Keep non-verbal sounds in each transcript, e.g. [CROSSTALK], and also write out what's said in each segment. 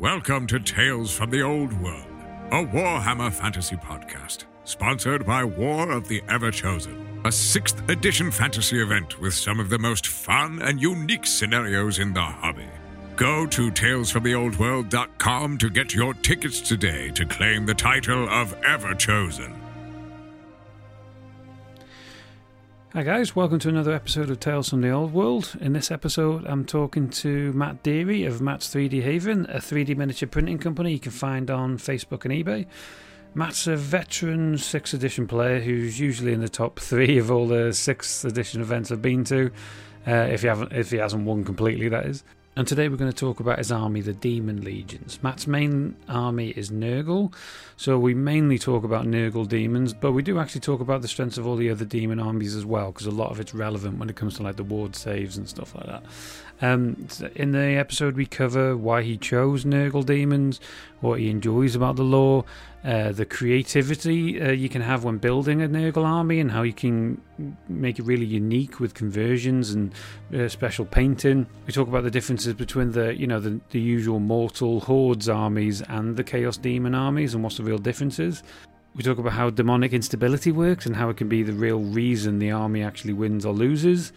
Welcome to Tales from the Old World, a Warhammer fantasy podcast, sponsored by War of the Everchosen, a 6th edition fantasy event with some of the most fun and unique scenarios in the hobby. Go to talesfromtheoldworld.com to get your tickets today to claim the title of Everchosen. Hi guys, welcome to another episode of Tales from the Old World. In this episode, I'm talking to Matt Deery of Matt's 3D Haven, a 3D miniature printing company you can find on Facebook and eBay. Matt's a veteran 6th edition player who's usually in the top three of all the 6th edition events I've been to, uh, if, he haven't, if he hasn't won completely, that is. And today we're going to talk about his army, the Demon Legions. Matt's main army is Nurgle, so we mainly talk about Nurgle demons, but we do actually talk about the strengths of all the other demon armies as well, because a lot of it's relevant when it comes to like the ward saves and stuff like that. Um, in the episode, we cover why he chose Nurgle demons, what he enjoys about the lore, uh, the creativity uh, you can have when building a Nurgle army, and how you can make it really unique with conversions and uh, special painting. We talk about the differences between the you know the, the usual mortal hordes armies and the chaos demon armies, and what's the real differences. We talk about how demonic instability works and how it can be the real reason the army actually wins or loses.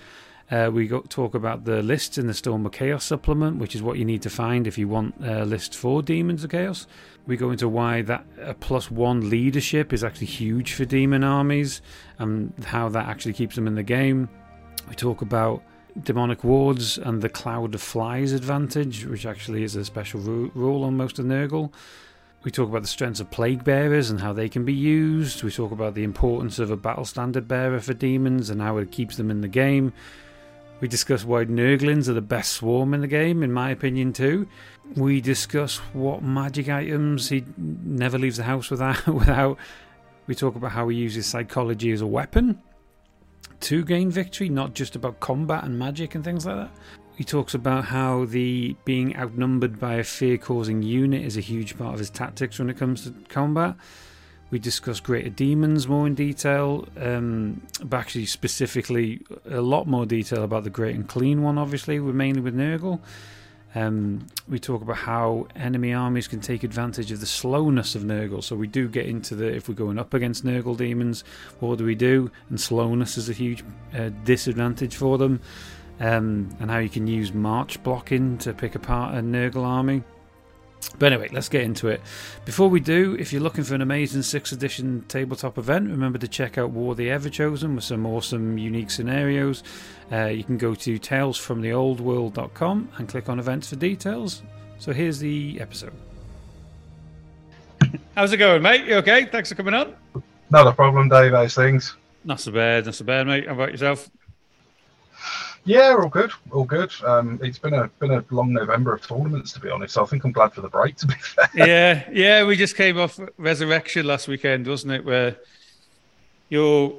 Uh, we got talk about the lists in the Storm of Chaos supplement, which is what you need to find if you want a list for Demons of Chaos. We go into why that a plus one leadership is actually huge for demon armies and how that actually keeps them in the game. We talk about demonic wards and the cloud of flies advantage, which actually is a special ru- rule on most of Nurgle. We talk about the strengths of Plaguebearers and how they can be used. We talk about the importance of a battle standard bearer for demons and how it keeps them in the game. We discuss why Nurglings are the best swarm in the game, in my opinion, too. We discuss what magic items he never leaves the house without. [LAUGHS] without. We talk about how he uses psychology as a weapon to gain victory, not just about combat and magic and things like that. He talks about how the being outnumbered by a fear causing unit is a huge part of his tactics when it comes to combat. We discuss greater demons more in detail, um, but actually specifically a lot more detail about the Great Unclean One. Obviously, we're mainly with Nurgle. Um, we talk about how enemy armies can take advantage of the slowness of Nurgle. So we do get into the if we're going up against Nurgle demons, what do we do? And slowness is a huge uh, disadvantage for them. Um, and how you can use march blocking to pick apart a Nurgle army. But anyway, let's get into it. Before we do, if you're looking for an amazing 6th edition tabletop event, remember to check out War the Everchosen with some awesome, unique scenarios. Uh, you can go to talesfromtheoldworld.com and click on events for details. So here's the episode. [COUGHS] How's it going, mate? You okay? Thanks for coming on. Not a problem, Dave. Those things. Not so bad, not so bad, mate. How about yourself? Yeah, all good, all good. Um, it's been a been a long November of tournaments, to be honest. So I think I'm glad for the break. To be fair. [LAUGHS] Yeah, yeah. We just came off Resurrection last weekend, wasn't it? Where your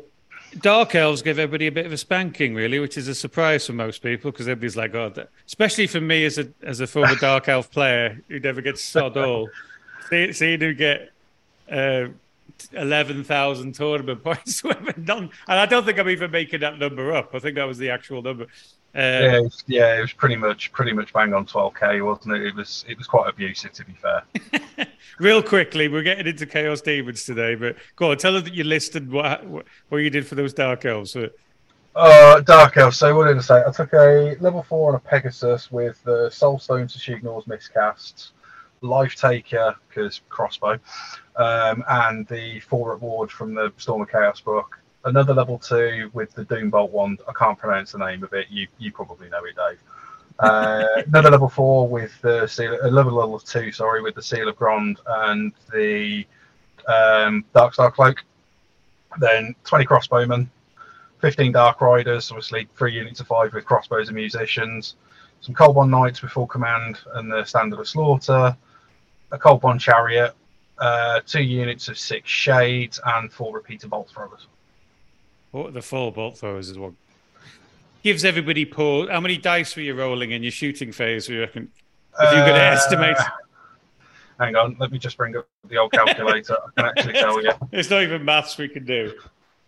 Dark Elves gave everybody a bit of a spanking, really, which is a surprise for most people because everybody's like, "Oh," especially for me as a as a former Dark Elf player who never gets sod all. [LAUGHS] See, seeing who get. Uh, 11,000 tournament [LAUGHS] points. and I don't think I'm even making that number up. I think that was the actual number. Uh, yeah, it was, yeah, it was pretty much pretty much bang on 12k, wasn't it? It was it was quite abusive, to be fair. [LAUGHS] Real quickly, we're getting into Chaos Demons today, but go on, tell us that you listed what what you did for those Dark Elves. Uh, Dark Elves. So what did I say? I took a level four on a Pegasus with the Soul Stone to she ignores miscasts, Life Taker because crossbow, um, and the four reward from the Storm of Chaos book. Another level two with the Doombolt wand. I can't pronounce the name of it. You you probably know it, Dave. Uh, [LAUGHS] another level four with the seal. A level level two, sorry, with the Seal of Grond and the um, Dark Star Cloak. Then twenty crossbowmen, fifteen Dark Riders. Obviously, three units of five with crossbows and musicians. Some Cold Knights with full command and the Standard of Slaughter. A Cold Chariot, uh, two units of six shades, and four repeater bolt throwers. What the four bolt throwers is one. Gives everybody pause. How many dice were you rolling in your shooting phase? You reckon? If going to Uh, estimate, Hang on, let me just bring up the old calculator. I can actually tell you. [LAUGHS] it's not even maths we can do.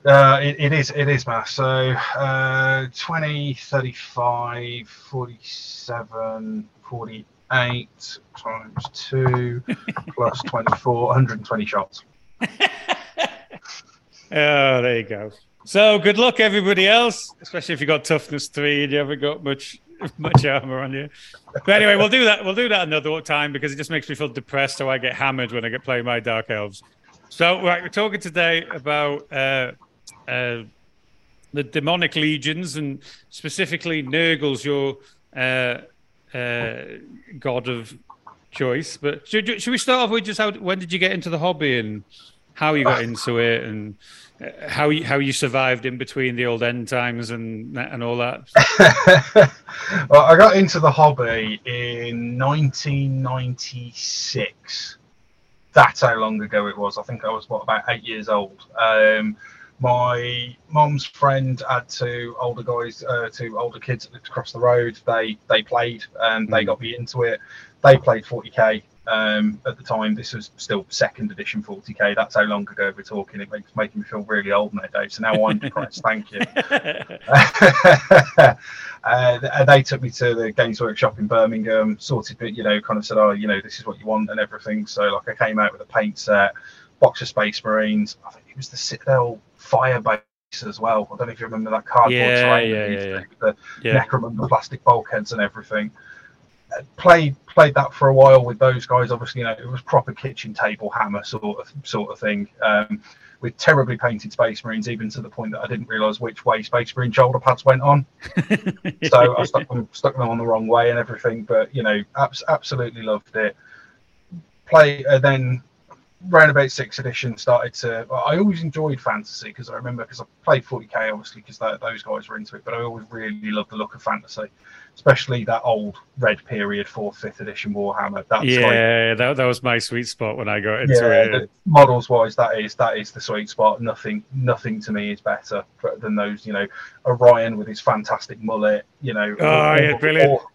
Uh, it, it is it is math. So uh, 20, 35, 47, eight times two [LAUGHS] plus 24, 120 shots. [LAUGHS] Oh, there you go. So good luck, everybody else, especially if you've got toughness three and you haven't got much [LAUGHS] much armor on you. But anyway, we'll do that. We'll do that another time because it just makes me feel depressed. So I get hammered when I get playing my dark elves. So right, we're talking today about uh, uh, the demonic legions and specifically Nurgle's your uh, uh, god of choice. But should, should we start off with just how when did you get into the hobby and how you got into it and uh, how you how you survived in between the old end times and and all that. [LAUGHS] well, I got into the hobby in 1996. That's how long ago it was. I think I was what about eight years old. Um, my mom's friend had two older guys, uh, two older kids across the road. They they played and they got me into it. They played 40k um, at the time. This was still second edition 40k. That's how long ago we're talking. It makes making me feel really old nowadays. So now I'm depressed. Thank you. [LAUGHS] [LAUGHS] uh, they took me to the Games Workshop in Birmingham. Sorted, it you know, kind of said, "Oh, you know, this is what you want and everything." So like, I came out with a paint set, box of Space Marines. I think it was the Citadel Fire Base as well. I don't know if you remember that cardboard yeah, yeah, yeah, yeah. the yeah. necromunda plastic bulkheads and everything played played that for a while with those guys. Obviously, you know, it was proper kitchen table hammer sort of sort of thing. Um, with terribly painted Space Marines, even to the point that I didn't realise which way Space Marine shoulder pads went on. [LAUGHS] so I stuck them stuck them on the wrong way and everything. But you know, abs- absolutely loved it. Play uh, then around about sixth edition started to i always enjoyed fantasy because i remember because i played 40k obviously because those guys were into it but i always really loved the look of fantasy especially that old red period fourth fifth edition warhammer that's yeah like, that, that was my sweet spot when i got into yeah, it. models wise that is that is the sweet spot. Nothing nothing to me is better than those you know orion with his fantastic mullet you know oh all, yeah brilliant. all,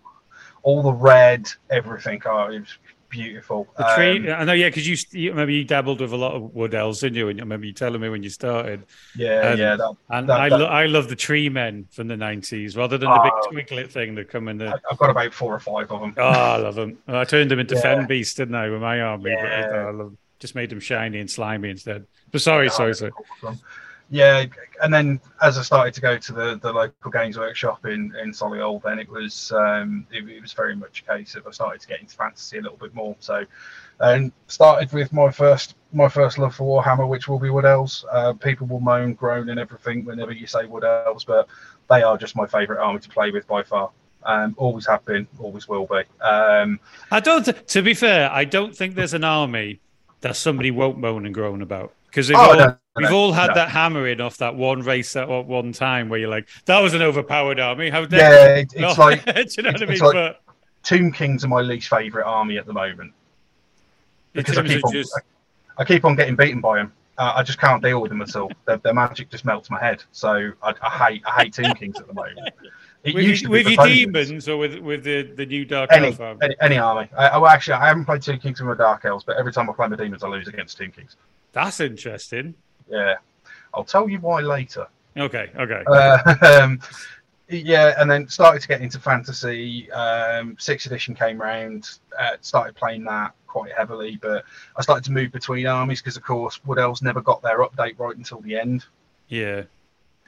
all, the red everything. Oh, it was beautiful. The tree, um, I know, yeah, because you, you remember you dabbled with a lot of wood elves, didn't you? And I remember you telling me when you started. Yeah, and, yeah. That, and that, I, that, lo- I love the tree men from the nineties rather than the uh, big twinklet thing that come in the. I've got about four or five of them. Oh, I love them. I turned them into yeah. fen beasts, didn't I, with my army? Yeah. But I love, just made them shiny and slimy instead. But sorry, yeah, sorry, sorry yeah, and then as I started to go to the, the local games workshop in in Solihull, then it was um, it, it, was very much a case of I started to get into fantasy a little bit more. So, and started with my first my first love for Warhammer, which will be Wood Elves. Uh, people will moan, groan, and everything whenever you say Wood Elves, but they are just my favourite army to play with by far. Um, always have been, always will be. Um, I don't. To be fair, I don't think there's an army that somebody won't moan and groan about because oh, all, no, we've no, all had no. that hammering off that one race at one time where you're like, that was an overpowered army. How dare yeah, it, [LAUGHS] it's like, [LAUGHS] do you know what I mean? Like but, Tomb Kings are my least favorite army at the moment because I keep on, just... I, I, keep on getting beaten by them. Uh, I just can't deal with them at all. Their, their magic just melts my head. So I, I hate I hate Tomb Kings at the moment. It with, with your demons or with with the, the new Dark any, Elf army? Any, any army. I, well, actually, I haven't played Tomb Kings with my Dark Elves, but every time I play my demons, I lose against Tomb Kings. That's interesting. Yeah, I'll tell you why later. Okay, okay. Uh, [LAUGHS] um, yeah, and then started to get into fantasy. Um, sixth edition came around, uh, started playing that quite heavily, but I started to move between armies because, of course, Wood Elves never got their update right until the end. Yeah,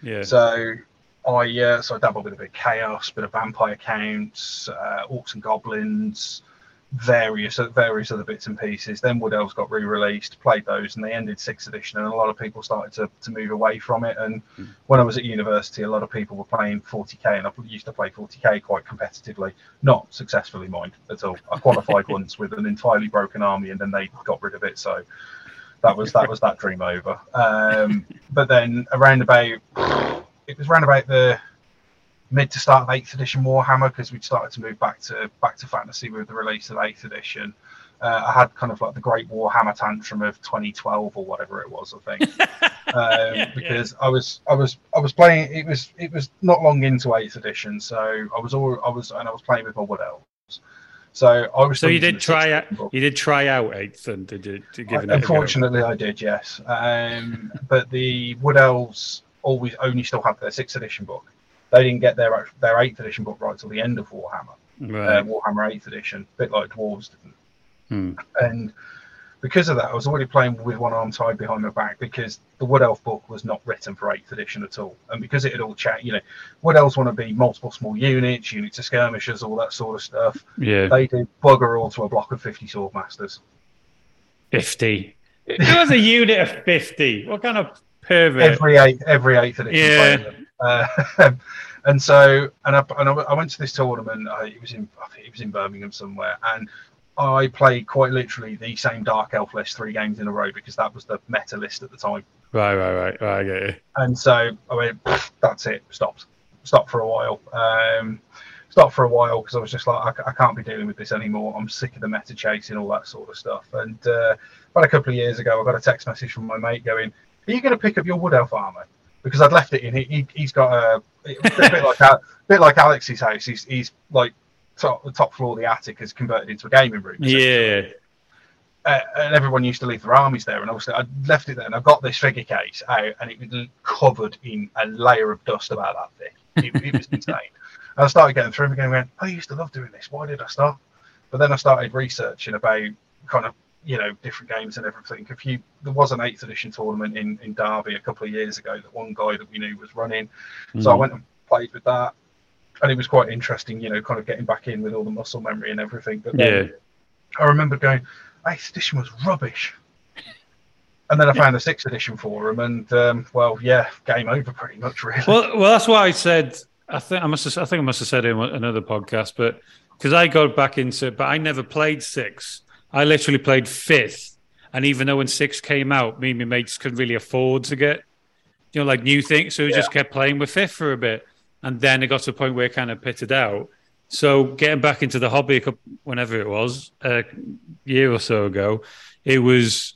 yeah. So I uh, so I dabbled with a bit of chaos, bit of vampire counts, uh, orcs and goblins, various various other bits and pieces. Then Wood Elves got re-released, played those, and they ended sixth edition, and a lot of people started to, to move away from it. And mm. when I was at university, a lot of people were playing 40k, and I used to play 40k quite competitively, not successfully, mind at all. I qualified [LAUGHS] once with an entirely broken army, and then they got rid of it. So that was that was that dream over. Um, [LAUGHS] but then around about it was around about the mid to start of eighth edition Warhammer because we'd started to move back to back to fantasy with the release of eighth edition. Uh, I had kind of like the Great Warhammer tantrum of 2012 or whatever it was, I think, [LAUGHS] um, yeah, because yeah. I was I was I was playing. It was it was not long into eighth edition, so I was all I was and I was playing with my wood elves. So I was. So you did try out. You did try out eighth, and did you to give it? Unfortunately, I did. Yes, um, but the wood elves always only still have their sixth edition book they didn't get their their eighth edition book right till the end of Warhammer. Right. uh, Warhammer 8th edition, a bit like Dwarves didn't. Hmm. And because of that, I was already playing with one arm tied behind my back because the Wood Elf book was not written for 8th edition at all. And because it had all chat, you know, Wood Elves want to be multiple small units, units of skirmishers, all that sort of stuff. Yeah. They do bugger all to a block of 50 Swordmasters. 50. [LAUGHS] There was a unit of 50. What kind of pervert? Every eight, every eighth edition. Yeah. player. Uh, [LAUGHS] and so, and I, and I, I went to this tournament. Uh, it was in, I think it was in Birmingham somewhere, and I played quite literally the same Dark Elf list three games in a row because that was the meta list at the time. Right, right, right. right I get you. And so I went, that's it, stopped, stopped for a while. Um, stopped for a while because I was just like, I, I can't be dealing with this anymore. I'm sick of the meta chasing, all that sort of stuff. And uh, about a couple of years ago, I got a text message from my mate going, "Are you going to pick up your Wood Elf armor?" Because I'd left it in. He, he, he's got a, a bit like a bit like Alex's house. He's he's like top the top floor of the attic is converted into a gaming room. Yeah. uh, and everyone used to leave their armies there. And obviously, I left it there, and I got this figure case out, and it was covered in a layer of dust about that thick. It, it was [LAUGHS] insane. And I started getting through them again. Going, I used to love doing this. Why did I stop? But then I started researching about kind of you know different games and everything. If you there was an eighth edition tournament in in Derby a couple of years ago that one guy that we knew was running. So I Mm. went and played with that. And it was quite interesting, you know, kind of getting back in with all the muscle memory and everything. But then Yeah. I remember going, eighth edition was rubbish. And then I found the sixth edition for them, and um, well, yeah, game over pretty much, really. Well, well, that's why I said. I think I must. Have, I think I must have said it in another podcast, but because I got back into, but I never played six. I literally played fifth, and even though when six came out, me and my mates couldn't really afford to get, you know, like new things, so we just kept playing with fifth for a bit, and then it got to a point where it kind of pitted out. So getting back into the hobby, couple, whenever it was, a year or so ago, it was.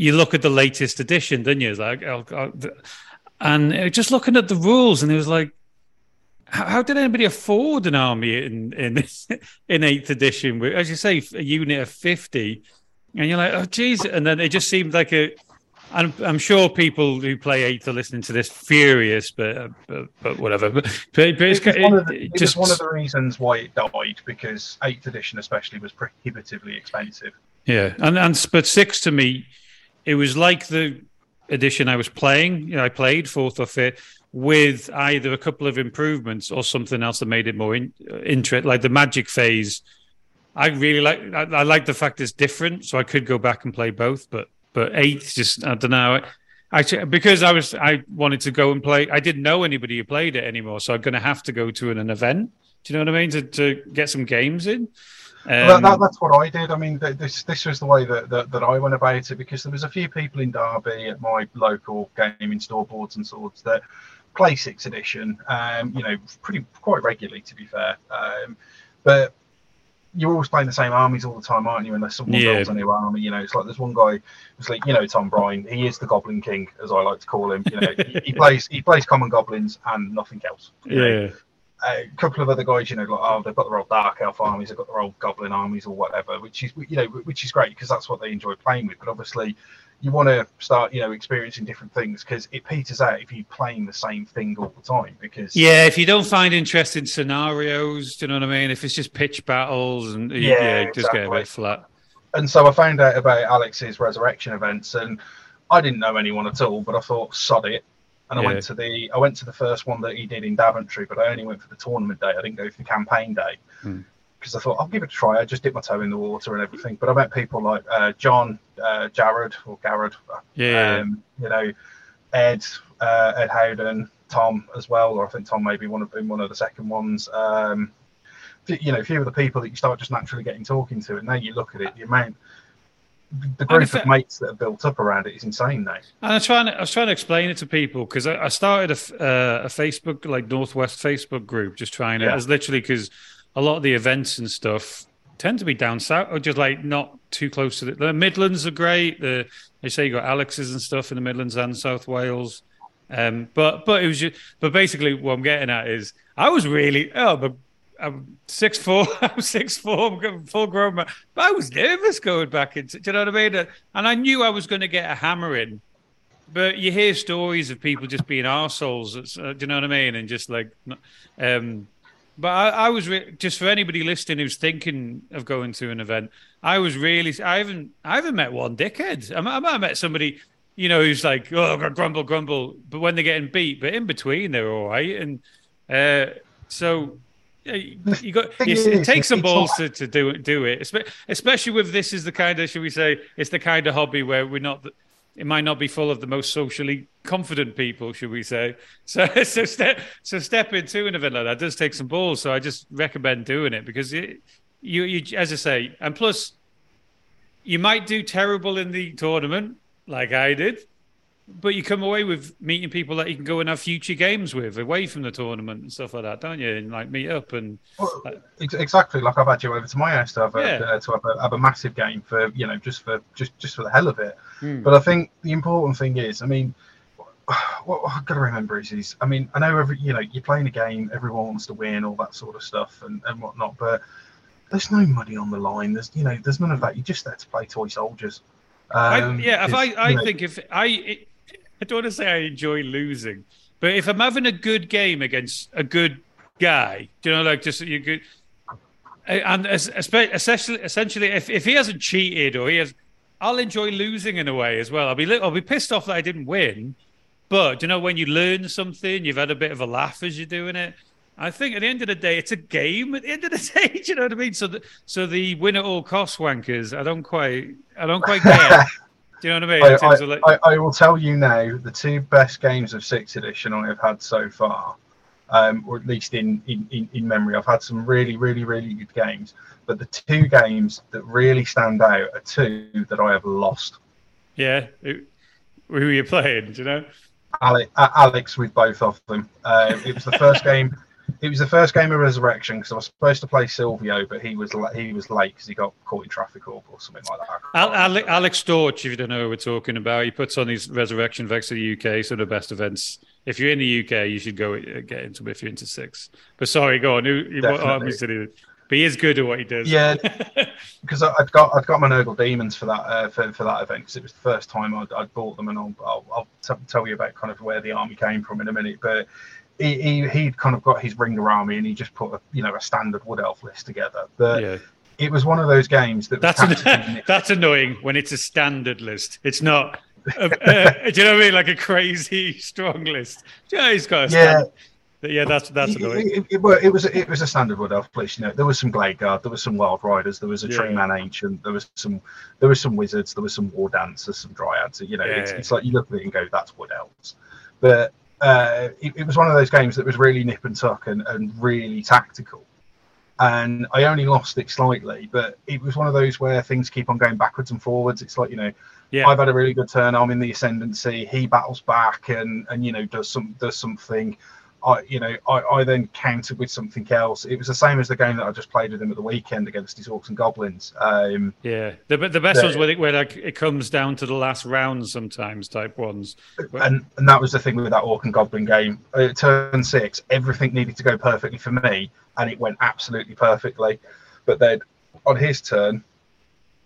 You look at the latest edition, didn't you? It's like, oh, God, and uh, just looking at the rules, and it was like, how, how did anybody afford an army in in [LAUGHS] in eighth edition? with, As you say, a unit of fifty, and you're like, oh, geez, and then it just seemed like a. I'm, I'm sure people who play eighth are listening to this furious, but uh, but, but whatever. But, but, it's, it one of the, it just one of the reasons why it died because eighth edition, especially, was prohibitively expensive. Yeah, and and but six to me, it was like the edition I was playing. You know, I played fourth or fifth with either a couple of improvements or something else that made it more in, interest, like the magic phase. I really like. I, I like the fact it's different, so I could go back and play both. But but eighth, just I don't know. Actually, because I was I wanted to go and play. I didn't know anybody who played it anymore, so I'm going to have to go to an, an event. Do you know what I mean? To to get some games in. Um, that, that, that's what I did. I mean, th- this this was the way that, that, that I went about it because there was a few people in Derby at my local gaming store boards and swords that play sixth edition. Um, you know, pretty quite regularly to be fair. Um, but you're always playing the same armies all the time, aren't you? Unless someone Yeah. builds a new army, you know, it's like there's one guy who's like, you know, Tom Bryan. He is the Goblin King, as I like to call him. You know, he, he [LAUGHS] plays he plays common goblins and nothing else. you know yeah. a couple of other guys, you know, like oh, they've got their old dark elf armies, they've got their old goblin armies or whatever, which is you know, which is great because that's what they enjoy playing with. But obviously, you want to start, you know, experiencing different things because it peters out if you're playing the same thing all the time. Because Yeah, if you don't find interesting scenarios, do you know what I mean? If it's just pitch battles and yeah, Yeah, it get a bit flat. and so I found out about Alex's resurrection events, and I didn't know anyone at all, but I thought sod it. And I Yeah. went to the I went to the first one that he did in Daventry, but I only went for the tournament day. I didn't go for the campaign day Hmm. Because I thought I'll give it a try. I just dipped my toe in the water and everything. But I met people like uh, John, uh, Jared or Garrett, Yeah, um, you know, Ed, uh, Ed Howden, Tom as well, or I think Tom maybe one of been one of the second ones. Um, you know, a few of the people that you start just naturally getting talking to, and now you look at it, the amount, the group of mates that are built up around it is insane now. and I'm trying. To, I was trying to explain it to people because I, I started a, uh, a Facebook like Northwest Facebook group, just trying to. Yeah. It's literally because a lot of the events and stuff tend to be down south or just like not too close to the, the Midlands are great. The they say you got Alex's and stuff in the Midlands and South Wales. Um, but but it was just but basically what I'm getting at is I was really oh but I'm six four [LAUGHS] I'm six four I'm full grown man but I was nervous going back into do you know what I mean and I knew I was going to get a hammer in but you hear stories of people just being arseholes uh, do you know what I mean and just like um But I, I was re- just for anybody listening who's thinking of going to an event. I was really. I haven't. I haven't met one dickhead. I, might- I might have met somebody, you know, who's like, oh, grumble, grumble. But when they're getting beat, but in between, they're all right. And uh, so you got [LAUGHS] it, it takes some balls to, to do it, do it. Especially with this is the kind of, should we say, it's the kind of hobby where we're not. It might not be full of the most socially confident people, should we say? [LAUGHS] So, so step, so step into an event like that does take some balls. So I just recommend doing it because it, you, you, as I say, and plus, you might do terrible in the tournament, like I did, but you come away with meeting people that you can go and have future games with away from the tournament and stuff like that, don't you? And like meet up and Well, exactly. Like I've had you over to my house to have a, Yeah. uh, to have a, have a massive game for you know just for just just for the hell of it. Hmm. But I think the important thing is, I mean, [SIGHS] what I've got to remember is, is I mean, I know every you know you're playing a game, everyone wants to win, all that sort of stuff and and whatnot, but there's no money on the line. There's you know there's none of that. You're just there to play toy soldiers. I, Um, yeah, if I, I you know, think if I, I don't want to say I enjoy losing, but if I'm having a good game against a good guy, you know, like just you good, and es- essentially, essentially, if, if he hasn't cheated or he has, I'll enjoy losing in a way as well. I'll be, I'll be pissed off that I didn't win, but you know when you learn something, you've had a bit of a laugh as you're doing it. I think at the end of the day, it's a game. At the end of the [LAUGHS] day, you know what I mean? So, the, so the win at all costs wankers. I don't quite, I don't quite get. [LAUGHS] Do you know what I mean? I, of like, I, I will tell you now the two best games of sixth edition I have had so far, um, or at least in, in, in, in memory. I've had some really, really, really good games, but the two games that really stand out are two that I have lost. yeah, who, were you playing? Do you know? Alex, Alex with both of them. Uh, it was the first [LAUGHS] game. It was the first game of Resurrection because I was supposed to play Silvio, but he was he was late because he got caught in traffic or, or something like that. I Al- can't Ale- remember. Alex Storch, if you don't know who we're talking about, he puts on these resurrection vex of the UK, some of the best events. If you're in the UK, you should go uh, get into if you're into six. But sorry, go on. Who, what Definitely. armies did he? But he is good at what he does. Yeah, [LAUGHS] because I've got I'd got my Nurgle Demons for that uh, for, for that event because it was the first time I'd, I'd bought them, and I'll, I'll, I'll t- tell you about kind of where the army came from in a minute. But he, he he'd kind of got his Ringer army, and he just put a you know a standard Wood Elf list together. But yeah. it was one of those games that was That's an, [LAUGHS] that's annoying when it's a standard list. It's not. Uh, [LAUGHS] uh, do you know what I mean? Like a crazy [LAUGHS] strong list. Yeah, he's got a Yeah. standard. Yeah, that's that's It, annoying. it, it, well, it was it was a standard Wood Elf list. You know, there was some Glade Guard, there was some Wild Riders, there was a Yeah. Tree Man Ancient, there was some there was some Wizards, there was some War Dancers, some Dryads. You know, it's, Yeah. it's like you look at it and go, that's Wood Elves. But uh, it, it was one of those games that was really nip and tuck and, and really tactical. And I only lost it slightly, but it was one of those where things keep on going backwards and forwards. It's like you know, Yeah. I've had a really good turn. I'm in the ascendancy. He battles back and and you know does some does something. I you know I, I then countered with something else. It was the same as the game that I just played with him at the weekend against his orcs and goblins. Um, Yeah, the the best The- ones where, it, where like it comes down to the last round sometimes type ones. and and that was the thing with that orc and goblin game. Uh, turn six, everything needed to go perfectly for me, and it went absolutely perfectly. But then on his turn,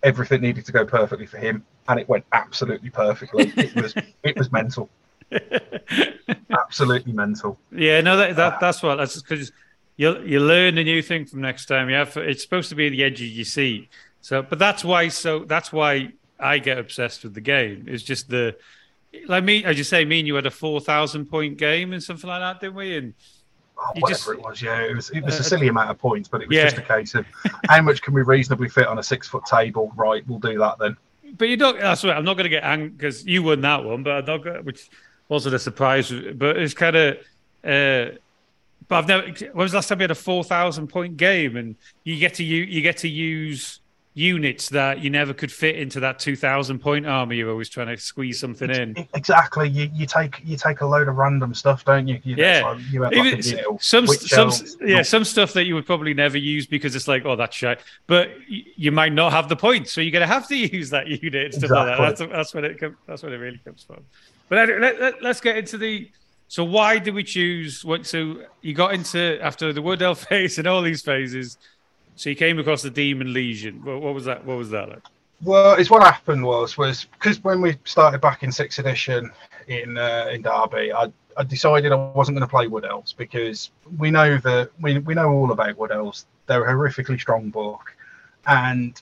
everything needed to go perfectly for him, and it went absolutely perfectly. It was [LAUGHS] it was mental, absolutely mental. Yeah, no, that, that that's what that's because you you learn a new thing from next time. You have it's supposed to be the edge of your seat. So, but that's why. So that's why I get obsessed with the game. It's just the like me, as you say, me and you had a four thousand point game and something like that, didn't we? And Oh, whatever just- it was, yeah, it was it was Uh, a silly amount of points, but it was yeah. just a case of how much can we reasonably fit on a six foot table? Right, we'll do that then. but you don't. That's right. I'm not going to get angry because you won that one, but I'm not gonna, which wasn't a surprise. But it's kind of. Uh, but I've never. When was the last time you had a four thousand point game and you get to you you get to use units that you never could fit into that two thousand point army? You're always trying to squeeze something in. Exactly. You, you take you take a load of random stuff, don't you? you Yeah. like, you Even like a, you know, some some yeah not- some stuff that you would probably never use because it's like oh that's shit but you might not have the points so you're gonna have to [LAUGHS] use that unit and stuff like that that's, Exactly. that's when it that's when it really comes from but let, let, let's get into the so why did we choose what so you got into after the wood elf [LAUGHS] phase and all these phases so you came across the demon legion what, what was that what was that like Well, it's what happened was was because when we started back in sixth edition in uh, in Derby, I I decided I wasn't going to play Wood Elves because we know that we, we know all about Wood Elves. They're a horrifically strong book, and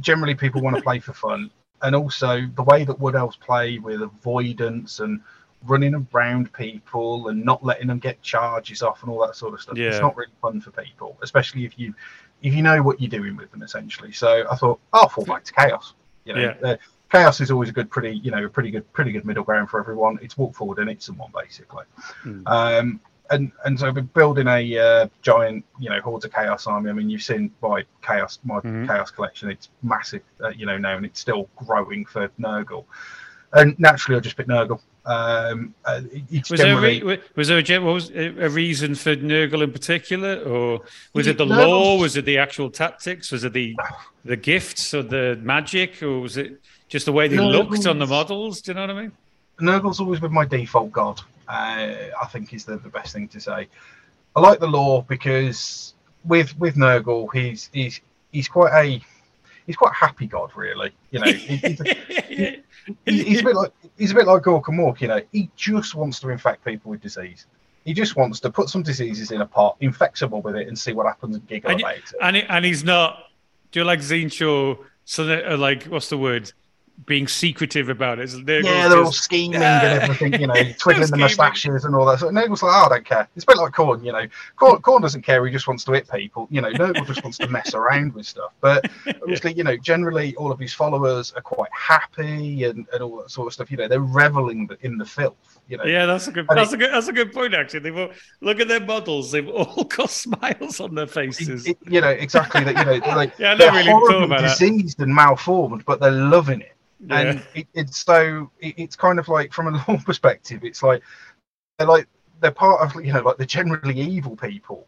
generally people want to play for fun. And also the way that Wood Elves play with avoidance and running around people and not letting them get charges off and all that sort of stuff. Yeah. It's not really fun for people, especially if you if you know what you're doing with them essentially. So I thought I'll fall back to chaos. You know, Yeah. uh, chaos is always a good, pretty you know, a pretty good, pretty good middle ground for everyone. It's walk forward and hit someone basically. Hmm. Um, and and so building a uh, giant, you know, hordes of chaos army. I mean, you've seen my chaos, my Mhm. chaos collection. It's massive, uh, you know, now, and it's still growing for Nurgle. And naturally, I just picked Nurgle. Um, uh, Was there, a re- was there a, what was a reason for Nurgle in particular, or was it the Nurgle's- lore? Was it the actual tactics? Was it the the gifts or the magic, or was it just the way they looked on the models? Do you know what I mean? Nurgle's always been my default god. Uh, I think is the, the best thing to say. I like the lore because with with Nurgle, he's he's he's quite a he's quite a happy god, really. You know, he- he's, he- he's a bit like he's a bit like Gork and Mork. You know, he just wants to infect people with disease. He just wants to put some diseases in a pot, infect someone with it, and see what happens and giggle And, about it. and, he- and he's not. Do you like Tzeentch? So that, uh, like, what's the word? Being secretive about it. Nurgle's Yeah, they're all scheming Yeah. and uh, everything, you know, [LAUGHS] twiddling the moustaches and all that. So Nurgle's like, oh, I don't care. It's a bit like Khorne, you know. Khorne, Khorne [LAUGHS] doesn't care. He just wants to hit people. You know, Nurgle just wants to mess around with stuff. But [LAUGHS] obviously, you know, generally all of his followers are quite happy and, and all that sort of stuff. You know, they're reveling in the filth. You know, Yeah, that's a good. And That's a good. That's a good point. Actually, they've all, look at their models. They've all got smiles on their faces. It- it- you know exactly that. You know, like Yeah, I they're really about that. diseased and malformed, but they're loving it. Yeah. and it, it's so it, it's kind of like from a [LAUGHS] lore perspective it's like they're like they're part of you know like the generally evil people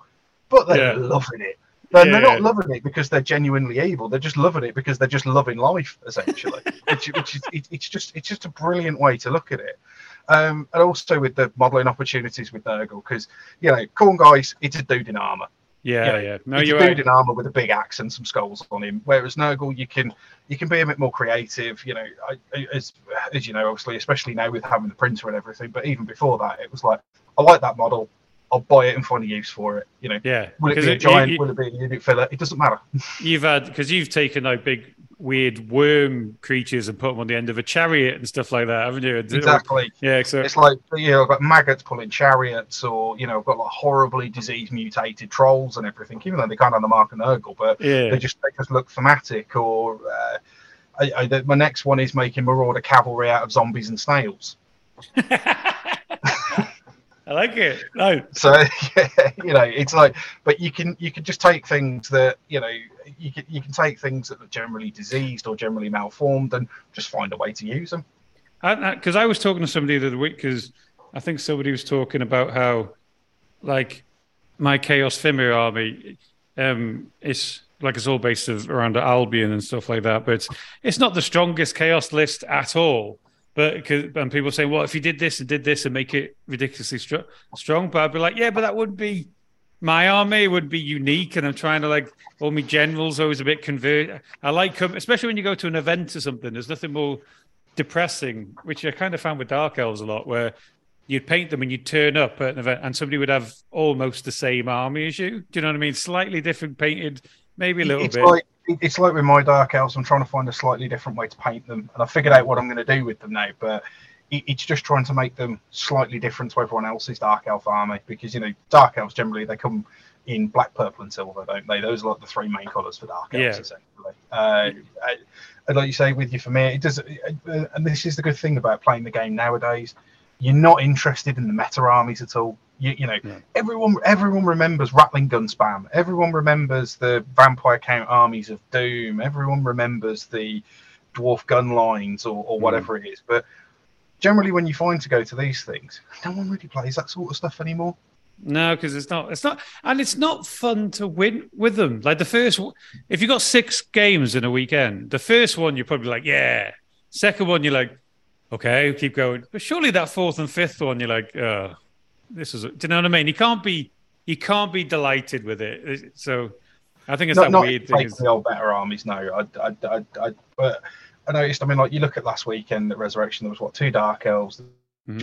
but they're Yeah. loving it and they're Yeah. not loving it because they're genuinely evil they're just loving it because they're just loving life essentially [LAUGHS] which, which is it, it's just it's just a brilliant way to look at it um and also with the modeling opportunities with Nurgle because you know Khorne guys it's a dude in armor yeah, you yeah. No, you're right. in armor with a big axe and some skulls on him. Whereas Nurgle, you can you can be a bit more creative. You know, I, as as you know, obviously, especially now with having the printer and everything. But even before that, it was like I like that model. I'll buy it and find a use for it. You know, Yeah, will it be a it- giant? you- will it be a unit filler? It doesn't matter. [LAUGHS] you've had because you've taken like big weird worm creatures and put them on the end of a chariot and stuff like that, haven't you? Exactly. Yeah. So It's like you know, I've got maggots pulling chariots, or you know, I've got like horribly disease mutated trolls and everything. Even though they can't have the mark and Nurgle, but yeah. they just they just look thematic. Or uh, I, I, the, my next one is making Marauder cavalry out of zombies and snails. [LAUGHS] I like it. No. So [LAUGHS] yeah, you know, it's like, but you can you can just take things that you know you can you can take things that are generally diseased or generally malformed and just find a way to use them. because I, was talking to somebody the other week because I think somebody was talking about how like my Chaos Fimir army um is like it's all based of, around Albion and stuff like that, but it's, it's not the strongest Chaos list at all. But 'cause- and people say, well, if you did this and did this and make it ridiculously str- strong, but I'd be like, yeah, but that would be my army would be unique, and I'm trying to like all my generals always a bit convert. I like them, especially when you go to an event or something. There's nothing more depressing, which I kind of found with Dark Elves a lot, where you'd paint them and you'd turn up at an event and somebody would have almost the same army as you. Do you know what I mean? Slightly different painted, maybe a little it's bit. like it's like with my dark elves. I'm trying to find a slightly different way to paint them, and I figured out what I'm going to do with them now. But it, it's just trying to make them slightly different to everyone else's dark elf army because you know dark elves generally they come in black, purple, and silver, don't they? Those are like the three main colours for dark elves, Yeah. essentially. Uh, I- and like you say, with you for me, it does. uh, And this is the good thing about playing the game nowadays. You're not interested in the meta armies at all. You, you know, Yeah. everyone everyone remembers rattling gun spam. Everyone remembers the vampire count armies of doom. Everyone remembers the dwarf gun lines or, or mm. whatever it is. But generally, when you find to go to these things, no one really plays that sort of stuff anymore. No, because it's not. It's not, and it's not fun to win with them. Like the first, if you got six games in a weekend, the first one you're probably like, yeah. Second one you're like, okay, keep going. But surely that fourth and fifth one you're like, oh, this is. Do you know what I mean? You can't be, you can't be delighted with it. So, I think it's not that not weird thing. Is, the old better armies. No, I, I, I, I, but I noticed. I mean, like you look at last weekend at Resurrection, there was what two dark elves, mm-hmm.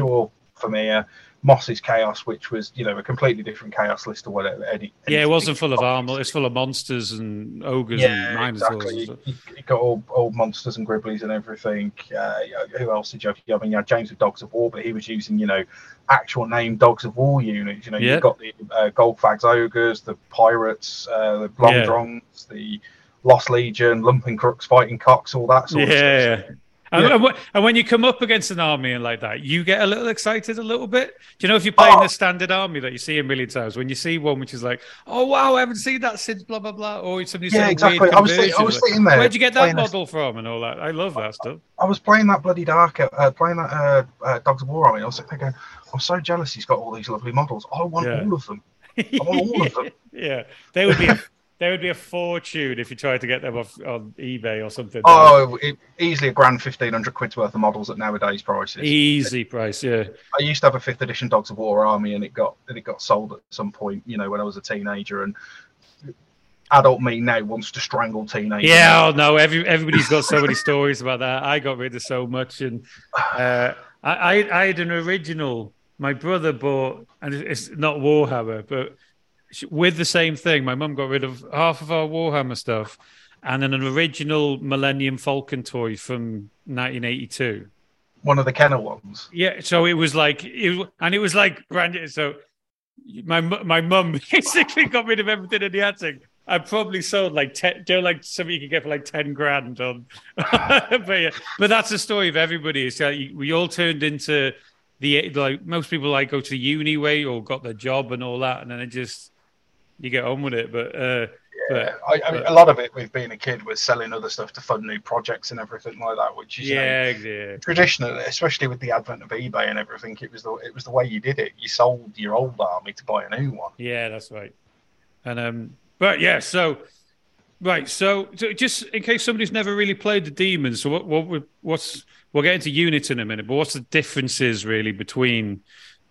Mhm. me. Dathomir, Moss's Chaos, which was you know a completely different Chaos list or whatever. Eddie, yeah, it wasn't full of armor. It's full of monsters and ogres yeah, and minotaurs. Exactly. You, got all, all monsters and gribblies and everything. Uh, who else did you have? I mean, you had James with Dogs of War, but he was using you know actual name Dogs of War units. You know, yeah. you've got the uh, Golgfag's ogres, the pirates, uh, the Blondrons, yeah. the Lost Legion, Lumpin Croop's, Fighting Cocks, all that sort yeah. of stuff. And, yeah. and, when you come up against an army and like that, you get a little excited a little bit. Do you know if you're playing oh. the standard army that you see a million times, when you see one which is like, oh wow, I haven't seen that since blah blah blah, or somebody yeah, exactly. I was, sitting, I was sitting there. Where'd you get that model this... from and all that? I love that stuff. I was playing that bloody dark, uh, playing that uh, uh, Dogs of War army. I was thinking, I'm so jealous he's got all these lovely models. I want yeah. all of them. I want all of them. [LAUGHS] yeah, they would be. There would be a fortune if you tried to get them off on eBay or something. Oh, it, easily a grand fifteen hundred quid's worth of models at nowadays prices. Easy price, yeah. I used to have a fifth edition Dogs of War army, and it got and it got sold at some point. You know, when I was a teenager, and adult me now wants to strangle teenagers. Yeah, oh no, every everybody's got so many [LAUGHS] stories about that. I got rid of so much, and uh, I, I I had an original. My brother bought, and it's not Warhammer, but with the same thing. My mum got rid of half of our Warhammer stuff and an original Millennium Falcon toy from 1982. One of the Kenner ones. Yeah, so it was like it, and it was like brand. So my my mum [LAUGHS] basically got rid of everything in the attic. I probably sold like ten, know, like something you could get for like ten grand on. [LAUGHS] but yeah, but that's the story of everybody. It's like we all turned into the like most people like go to the uni way or got their job and all that, and then it just you get on with it. But uh, yeah, but, I, I mean, a lot of it with being a kid was selling other stuff to fund new projects and everything like that. Which is yeah, know, yeah. traditionally, especially with the advent of eBay and everything, it was the it was the way you did it. You sold your old army to buy a new one. Yeah, that's right. And um, but yeah, so right, so, so just in case somebody's never really played the demons, so what what what's we'll get into units in a minute, but what's the differences really between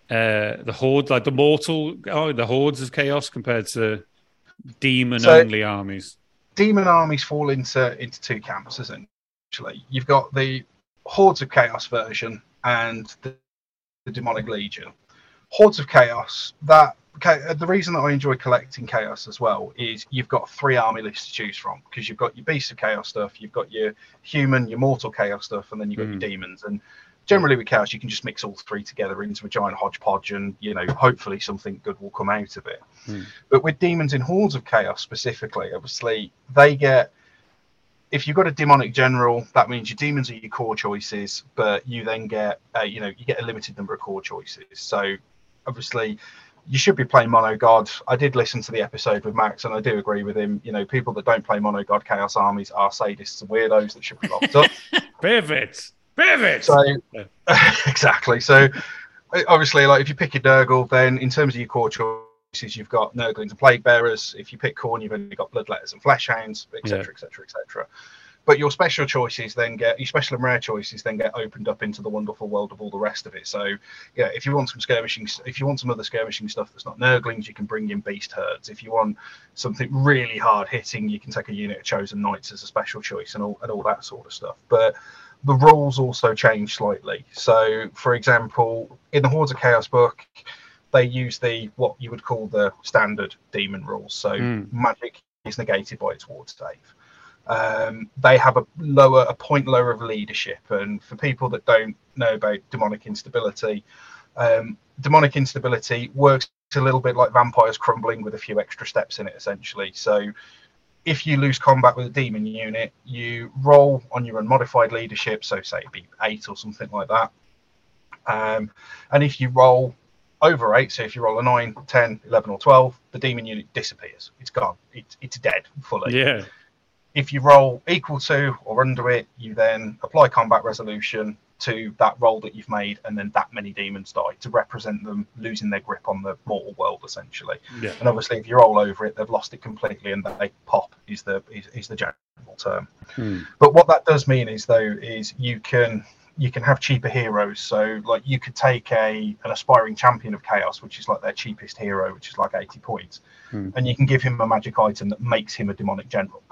uh, the horde, like the mortal, oh, the hordes of chaos compared to demon only so, armies? Demon armies fall into into two camps essentially. You've got the hordes of chaos version and the, the demonic legion. Hordes of chaos. That the reason that I enjoy collecting chaos as well is you've got three army lists to choose from because you've got your beast of chaos stuff, you've got your human, your mortal chaos stuff, and then you've got mm. your demons. And generally with chaos you can just mix all three together into a giant hodgepodge and you know hopefully something good will come out of it. Mm. but with demons in hordes of chaos specifically obviously they get if you've got a demonic general that means your demons are your core choices but you then get uh, you know you get a limited number of core choices. So obviously you should be playing mono god. I did listen to the episode with max and i do agree with him. You know people that don't play mono god chaos armies are sadists and weirdos that should be locked up. [LAUGHS] Perfect Pivot. So [LAUGHS] exactly. So obviously, like if you pick your Nurgle, then in terms of your core choices, you've got Nurglings and Plaguebearers. If you pick Khorne, you've only got Bloodletters and Fleshhounds, etc., etc., etc. But your special choices then get your special and rare choices then get opened up into the wonderful world of all the rest of it. So yeah, if you want some skirmishing, if you want some other skirmishing stuff that's not Nurglings, you can bring in Beast Herds. If you want something really hard hitting, you can take a unit of Chosen Knights as a special choice and all and all that sort of stuff. But the rules also change slightly. So, for example, in the Hordes of Chaos book, they use the what you would call the standard demon rules. So, mm. magic is negated by its ward save. Um, they have a lower, a point lower of leadership, and for people that don't know about demonic instability, um, demonic instability works a little bit like vampires crumbling with a few extra steps in it, essentially. So if you lose combat with a demon unit, you roll on your unmodified leadership, so say it be eight or something like that. Um, and if you roll over eight, so if you roll a 9, 10, 11, or 12, the demon unit disappears. It's gone. It's, it's dead fully. Yeah. If you roll equal to or under it, you then apply combat resolution, to that roll that you've made, and then that many demons die to represent them losing their grip on the mortal world, essentially. Yeah. And obviously, if you roll over it, they've lost it completely, and they pop is the is, is the general term. Hmm. But what that does mean is though is you can you can have cheaper heroes. So like you could take a an aspiring champion of chaos, which is like their cheapest hero, which is like 80 points, hmm. and you can give him a magic item that makes him a demonic general.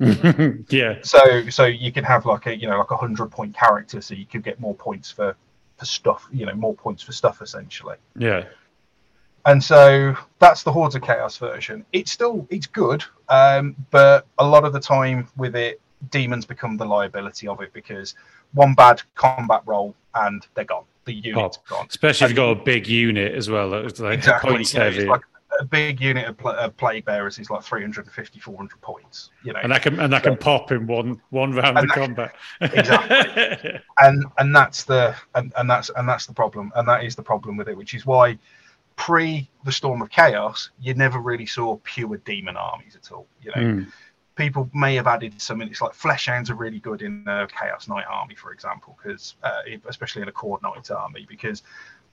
[LAUGHS] yeah. So so you can have like a you know like a hundred point character, so you could get more points for for stuff, you know, more points for stuff essentially. Yeah. And so that's the Hordes of Chaos version. It's still it's good, um, but a lot of the time with it, demons become the liability of it because one bad combat roll and they're gone. The unit's Oh, gone. Especially if you've got a big unit as well. It's like exactly. points you know, it's heavy. like a big unit of, pl- of plague bearers is like 350, 400 points. You know, and that can and that can pop in one one round of combat. Exactly. [LAUGHS] and and that's the and, and that's and that's the problem and that is the problem with it which is why pre the storm of chaos you never really saw pure demon armies at all you know Mm. people may have added some it's like flesh hounds are really good in the chaos knight army for example because uh, especially in a Khorne knight army because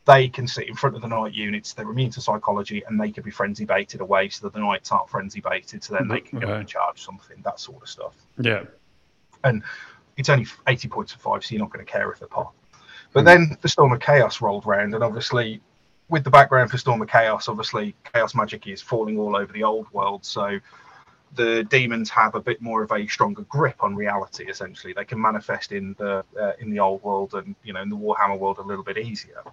they can sit in front of the knight units they're immune to psychology and they can be frenzy baited away so that the knights aren't frenzy baited so then they can go Right. and charge something that sort of stuff Yeah. And it's only 80 points of five, so you're not going to care if they pop. But then the Storm of Chaos rolled round, and obviously, with the background for Storm of Chaos, obviously, Chaos magic is falling all over the old world. So the demons have a bit more of a stronger grip on reality. Essentially, they can manifest in the uh, in the old world and you know in the Warhammer world a little bit easier.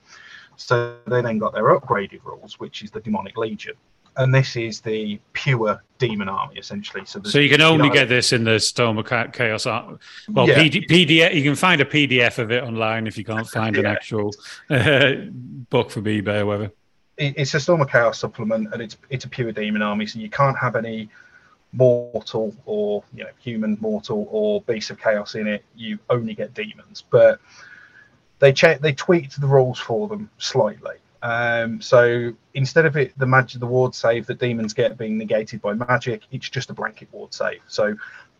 So they then got their upgraded rules, which is the Demonic Legion, and this is the pure demon army essentially. So, So you can only know, get this in the Storm of Chaos. Ar- Well, Yeah. PD, PDF. You can find a PDF of it online if you can't [LAUGHS] find an actual uh, book from eBay or whatever. it's a Storm of Chaos supplement, and it's it's a pure demon army, so you can't have any mortal or you know human mortal or beast of chaos in it. You only get demons, but they che- they tweaked the rules for them slightly. Um, so instead of it, the magic, the ward save that demons get being negated by magic, it's just a blanket ward save. So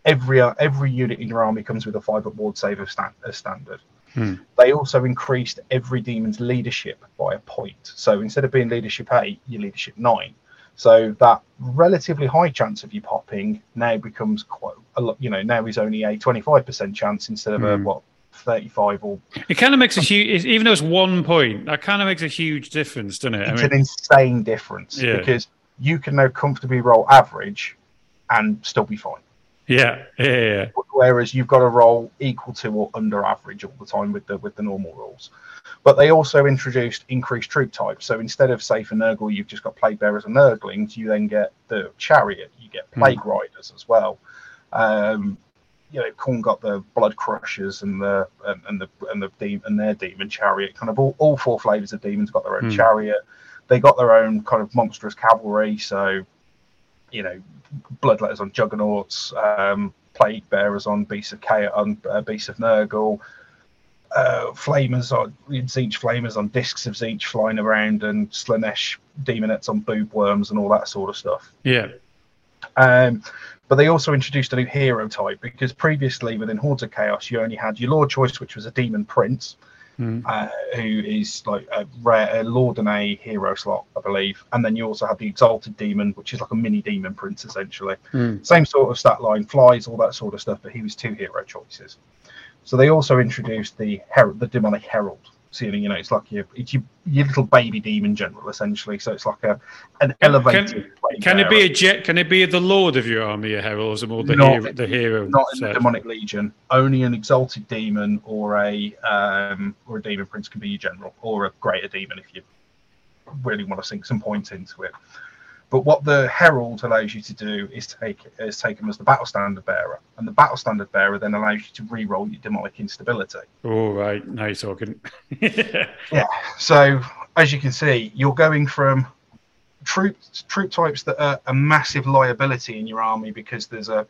every uh, every unit in your army comes with a five up ward save of stand, as standard. Hmm. They also increased every demon's leadership by a point. So instead of being leadership eight, you leadership nine. So that relatively high chance of you popping now becomes quite a lot. You know, now is only a twenty five percent chance instead of a Hmm. what thirty five or It kind of makes a huge, even though it's one point, that kind of makes a huge difference, doesn't it? I it's mean, an insane difference Yeah. because you can now comfortably roll average and still be fine. yeah, yeah, yeah. Whereas you've got to roll equal to or under average all the time with the with the normal rules. But they also introduced increased troop types. So instead of say for Nurgle, you've just got plague bearers and Nurglings, you then get the chariot, you get plague riders as well. Um, you know, Khorne got the blood crushers and the and, and the and the de- and their demon chariot. Kind of all, all four flavors of demons got their own Hmm. chariot. They got their own kind of monstrous cavalry. So, you know, bloodletters on juggernauts, um, plague bearers on beasts of chaos, on uh, beasts of Nurgle. Uh, flamers on Tzeentch flamers on discs of Tzeentch flying around and Slaanesh demonettes on boob worms and all that sort of stuff. yeah. Um, but they also introduced a new hero type because previously within Hordes of Chaos you only had your Lord choice, which was a demon prince, Mm. uh, who is like a rare a Lord and a hero slot, I believe. And then you also had the Exalted Demon, which is like a mini demon prince essentially. Mm. Same sort of stat line, flies, all that sort of stuff. But he was two hero choices. So they also introduced the her- the demonic herald. So you know, it's like your it's your, your little baby demon general essentially. So it's like a an elevated. flame Can it be a jet? Can it be the Lord of your army, a herald, or the Not- hero? The hero. not in the demonic legion. Only an exalted demon or a um, or a demon prince can be your general, or a greater demon if you really want to sink some points into it. But what the herald allows you to do is take is take him as the battle standard bearer, and the battle standard bearer then allows you to re-roll your demonic instability. Oh right, now you're talking. [LAUGHS] Yeah. So as you can see, you're going from troop troop types that are a massive liability in your army because there's a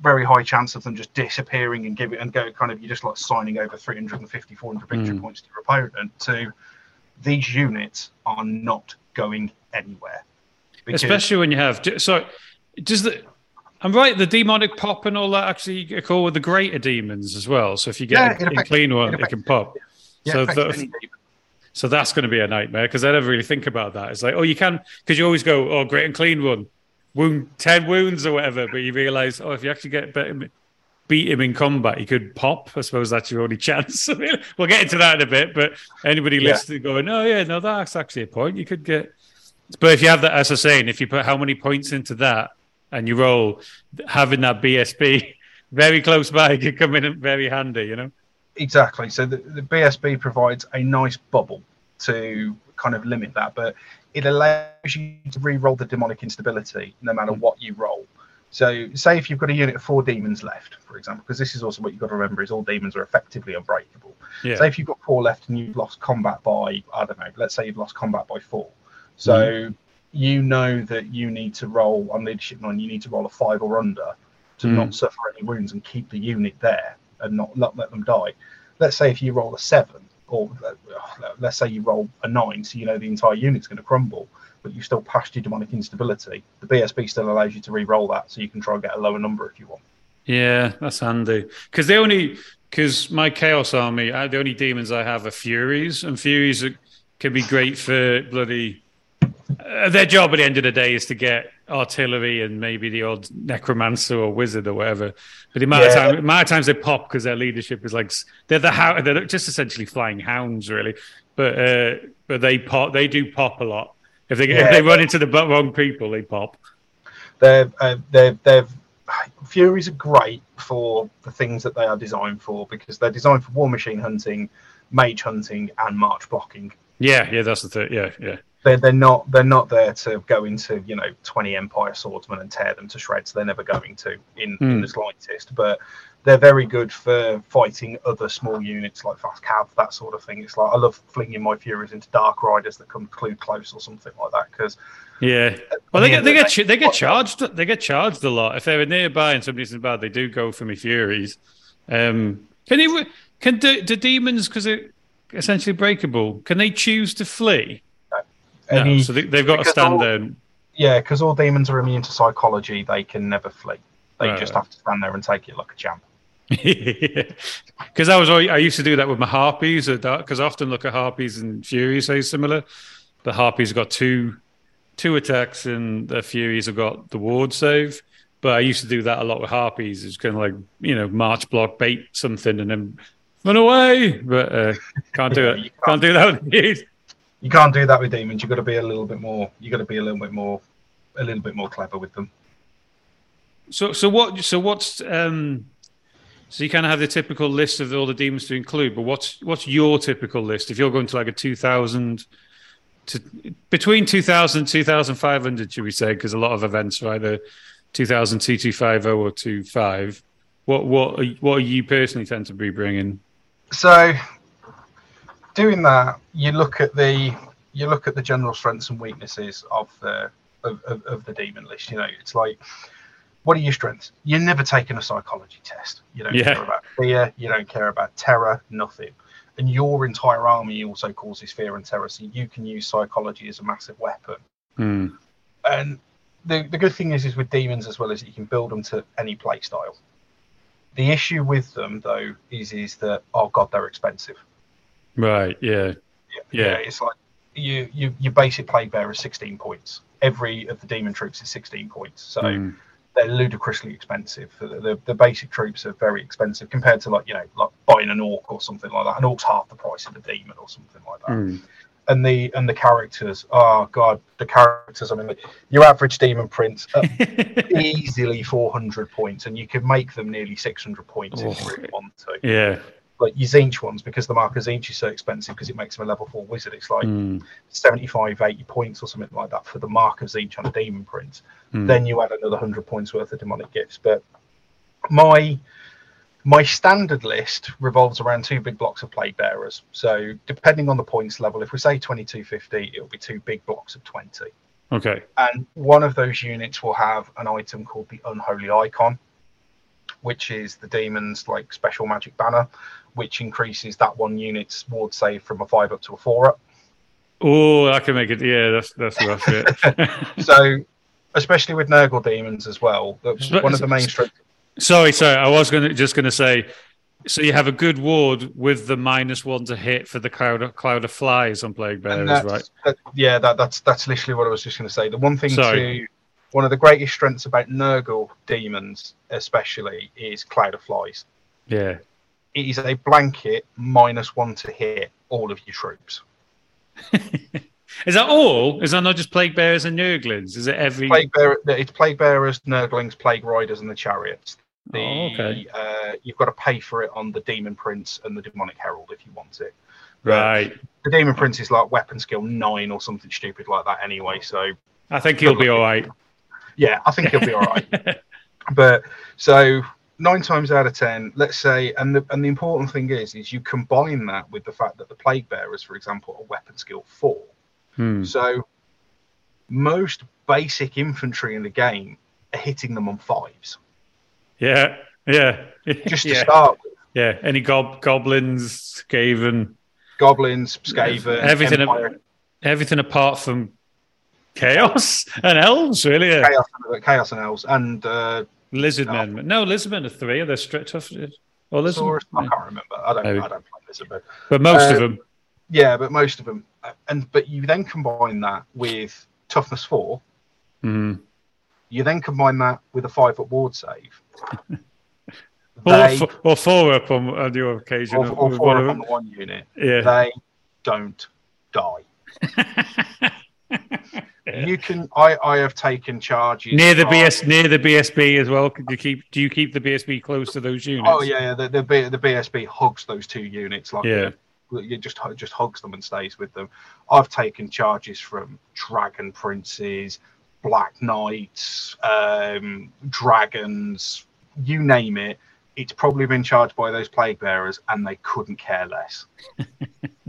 very high chance of them just disappearing and give it and go kind of you're just like signing over 350 400 victory Mm. points to your opponent to these units are not going anywhere Because- Especially when you have. So, does the. I'm right. The demonic pop and all that actually occur with the greater demons as well. So if you get it a, affects- clean one, it it, can pop. yeah, so the- So that's going to be a nightmare because I never really think about that. It's like, oh, you can because you always go, oh, Great Unclean One, wound ten wounds or whatever. But you realize, oh, if you actually get beat, beat him in combat, he could pop. I suppose that's your only [LAUGHS] chance. we'll get into that in a bit. But anybody Yeah. listening going, oh yeah, no, that's actually a point. You could get. But if you have that, as I was saying, if you put how many points into that and you roll, having that BSB [LAUGHS] very close by [LAUGHS] could come in very handy. You know. Exactly. So the, the BSB provides a nice bubble to kind of limit that, but it allows you to re-roll the demonic instability no matter what you roll. So, say if you've got a unit of four demons left, for example, because this is also what you've got to remember is all demons are effectively unbreakable. Yeah. Say if you've got four left and you've lost combat by, I don't know, let's say you've lost combat by four. So you know that you need to roll on leadership nine, you need to roll a five or under to Mm. not suffer any wounds and keep the unit there and not, not let them die. Let's say if you roll a seven, or uh, let's say you roll a nine, so you know the entire unit's going to crumble, but you still passed your demonic instability. The BSB still allows you to re-roll that, so you can try and get a lower number if you want. Yeah, that's handy. Because the only because my chaos army, I, the only demons I have are furies, and furies are, can be great for bloody. Uh, their job at the end of the day is to get artillery and maybe the odd necromancer or wizard or whatever. But the amount of Yeah. time, amount of times they pop because their leadership is like they're the how they're just essentially flying hounds, really. But uh, but they pop, they do pop a lot. If they if they run into the wrong people, they pop. They're uh, they're they're Furies are great for the things that they are designed for because they're designed for war machine hunting, mage hunting, and march blocking. Yeah, yeah, that's the thing. Yeah, yeah. They're, they're not they're not there to go into you know 20 empire swordsmen and tear them to shreds they're never going to in, in Hmm. the slightest but they're very good for fighting other small units like fast cav that sort of thing it's like i love flinging my furies into dark riders that come clue close or something like that because Yeah. Well, they get they get they- they get charged they get charged a lot if they're nearby and somebody's bad. They do go for me furies. Um, can you can the, the demons because they're essentially breakable? Can they choose to flee? No, any- so they, they've got to stand all- there. and- Yeah, because all demons are immune to psychology. They can never flee. They just have to stand there and take it like a champ. [LAUGHS] Because I was I used to do that with my harpies because I often look at harpies and furies very similar. The harpies have got two two attacks and the furies have got the ward save. But I used to do that a lot with harpies. It's kind of like you know march block bait something and then run away. But uh, can't do it. you Can't do that. You can't do that with demons. You've got to be a little bit more. You've got to be a little bit more, a little bit more clever with them. So so what so what's um so you kind of have the typical list of all the demons to include, but what's what's your typical list if you're going to like a two thousand to between 2000 and 2500 should we say because a lot of events are either 2000 2250 or 25 what what are, what are you personally tend to be bringing So, doing that, you look at the you look at the general strengths and weaknesses of the of, of, of the demon list. You know, it's like, what are your strengths? You're never taking a psychology test. You don't Yeah. care about fear. You don't care about terror. Nothing. And your entire army also causes fear and terror. So you can use psychology as a massive weapon. Hmm. And the, the good thing is, is with demons as well is that you can build them to any play style. The issue with them though is is that oh god they're expensive. Right yeah Yeah. it's like you you your basic plague bearer is 16 points. Every of the demon troops is 16 points, so Hmm. they're ludicrously expensive. The, the the basic troops are very expensive compared to like you know like buying an orc or something like that. An orc's half the price of a demon or something like that Hmm. and the and the characters oh god the characters i mean your average demon prince are [LAUGHS] easily 400 points and you could make them nearly 600 points if you Oh. really want to yeah like your Tzeentch ones because the marker Tzeentch is so expensive because it makes them a level 4 wizard. It's like Hmm. 75 80 points or something like that for the mark of zinch on a demon print Hmm. then you add another 100 points worth of demonic gifts. But my my standard list revolves around two big blocks of plague bearers. So depending on the points level if we say 2250 it'll be two big blocks of 20 okay. And one of those units will have an item called the unholy icon which is the demon's like special magic banner which increases that one unit's ward save from a five up to a four up oh i can make it yeah that's that's rough [LAUGHS] yeah. so especially with Nurgle demons as well Spe- one of the main strengths Sorry, sorry. I was going to just going to say. So you have a good ward with the minus one to hit for the cloud of, cloud of flies on plague bearers, right? that- yeah, that, that's that's literally what I was just going to say. The one thing Sorry. to one of the greatest strengths about Nurgle demons, especially, is Cloud of Flies. Yeah. It is a blanket minus one to hit all of your troops. [LAUGHS] Is that all? Is that not just plague bearers and nurglings? Is it every? Plague bearer, it's plague bearers, Nurglings, plague riders, and the chariots. The, Oh, okay. uh, you've got to pay for it on the Demon Prince and the Demonic Herald if you want it. Right. The Demon Prince is like weapon skill nine or something stupid like that anyway. So I think he'll be all right. yeah, I think he'll be all right. [LAUGHS] But so nine times out of ten, let's say, and the and the important thing is, is you combine that with the fact that the plague bearers, for example, are weapon skill four. Hmm. So most basic infantry in the game are hitting them on fives, Yeah. Yeah. [LAUGHS] just to yeah. start with. Yeah. Any gob- goblins, Skaven, Goblins, Skaven, Everything- Empire, everything apart from chaos [LAUGHS] and elves, really. Yeah. Chaos, and, Chaos and Elves, and uh, Lizardmen. No, lizardmen are three. Are they straight tough? Or lizard? I can't remember. I don't. Maybe. I don't play Lizard, But most of Uh, them. Yeah, but most of them. And but you then combine that with toughness four. Mm. You then combine that with a five foot ward save. [LAUGHS] Or, they, f- or four up on, on your occasion. or, or four one up on the one unit. Yeah. They don't die. [LAUGHS] You can. I I have taken charges near the BS, near the BSB as well. Could you keep? Do you keep the BSB close to those units? Oh yeah, yeah. The, the the BSB hugs those two units like Yeah. you just just hugs them and stays with them. I've taken charges from dragon princes, black knights, um, dragons, you name it. It's probably been charged by those plague bearers, and they couldn't care less. [LAUGHS]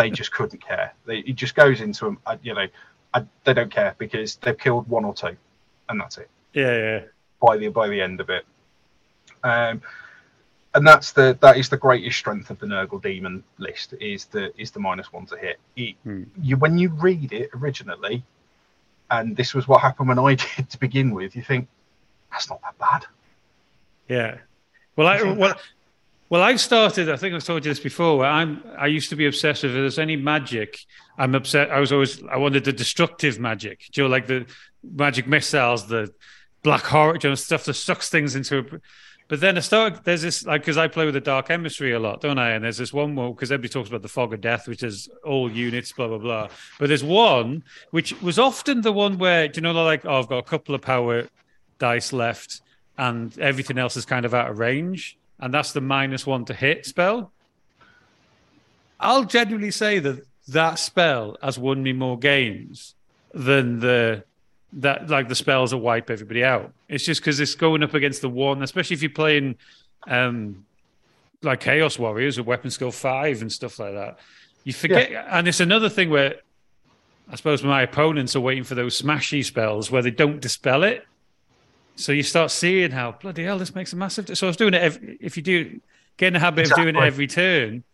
they just couldn't care. They, it just goes into them. I, you know, I, they don't care because they've killed one or two, and that's it Yeah, yeah. by the by the end of it. Um, and that's the that is the greatest strength of the Nurgle Demon list is the is the minus one to hit. It, Hmm. You when you read it originally, and this was what happened when I [LAUGHS] did to begin with. You think that's not that bad. Yeah. Well, I well, well, I started. I think I've told you this before. Where I'm, I used to be obsessed with. If there's any magic, I'm upset. I was always. I wanted the destructive magic. Do you know, like the magic missiles, the black horror, you know, stuff that sucks things into. A, but then I started. There's this like because I play with the dark emissary a lot, don't I? And there's this one more because everybody talks about the fog of death, which is all units, blah blah blah. But there's one which was often the one where do you know, like oh, I've got a couple of power dice left and everything else is kind of out of range, and that's the minus one to hit spell. I'll genuinely say that that spell has won me more games than the that like the spells that wipe everybody out. It's just because it's going up against the one, especially if you're playing um like Chaos Warriors with weapon skill five and stuff like that. You forget, and it's another thing where I suppose my opponents are waiting for those smashy spells where they don't dispel it. So you start seeing how bloody hell this makes a massive. So I was doing it. Every, if you do get in the habit of doing it every turn,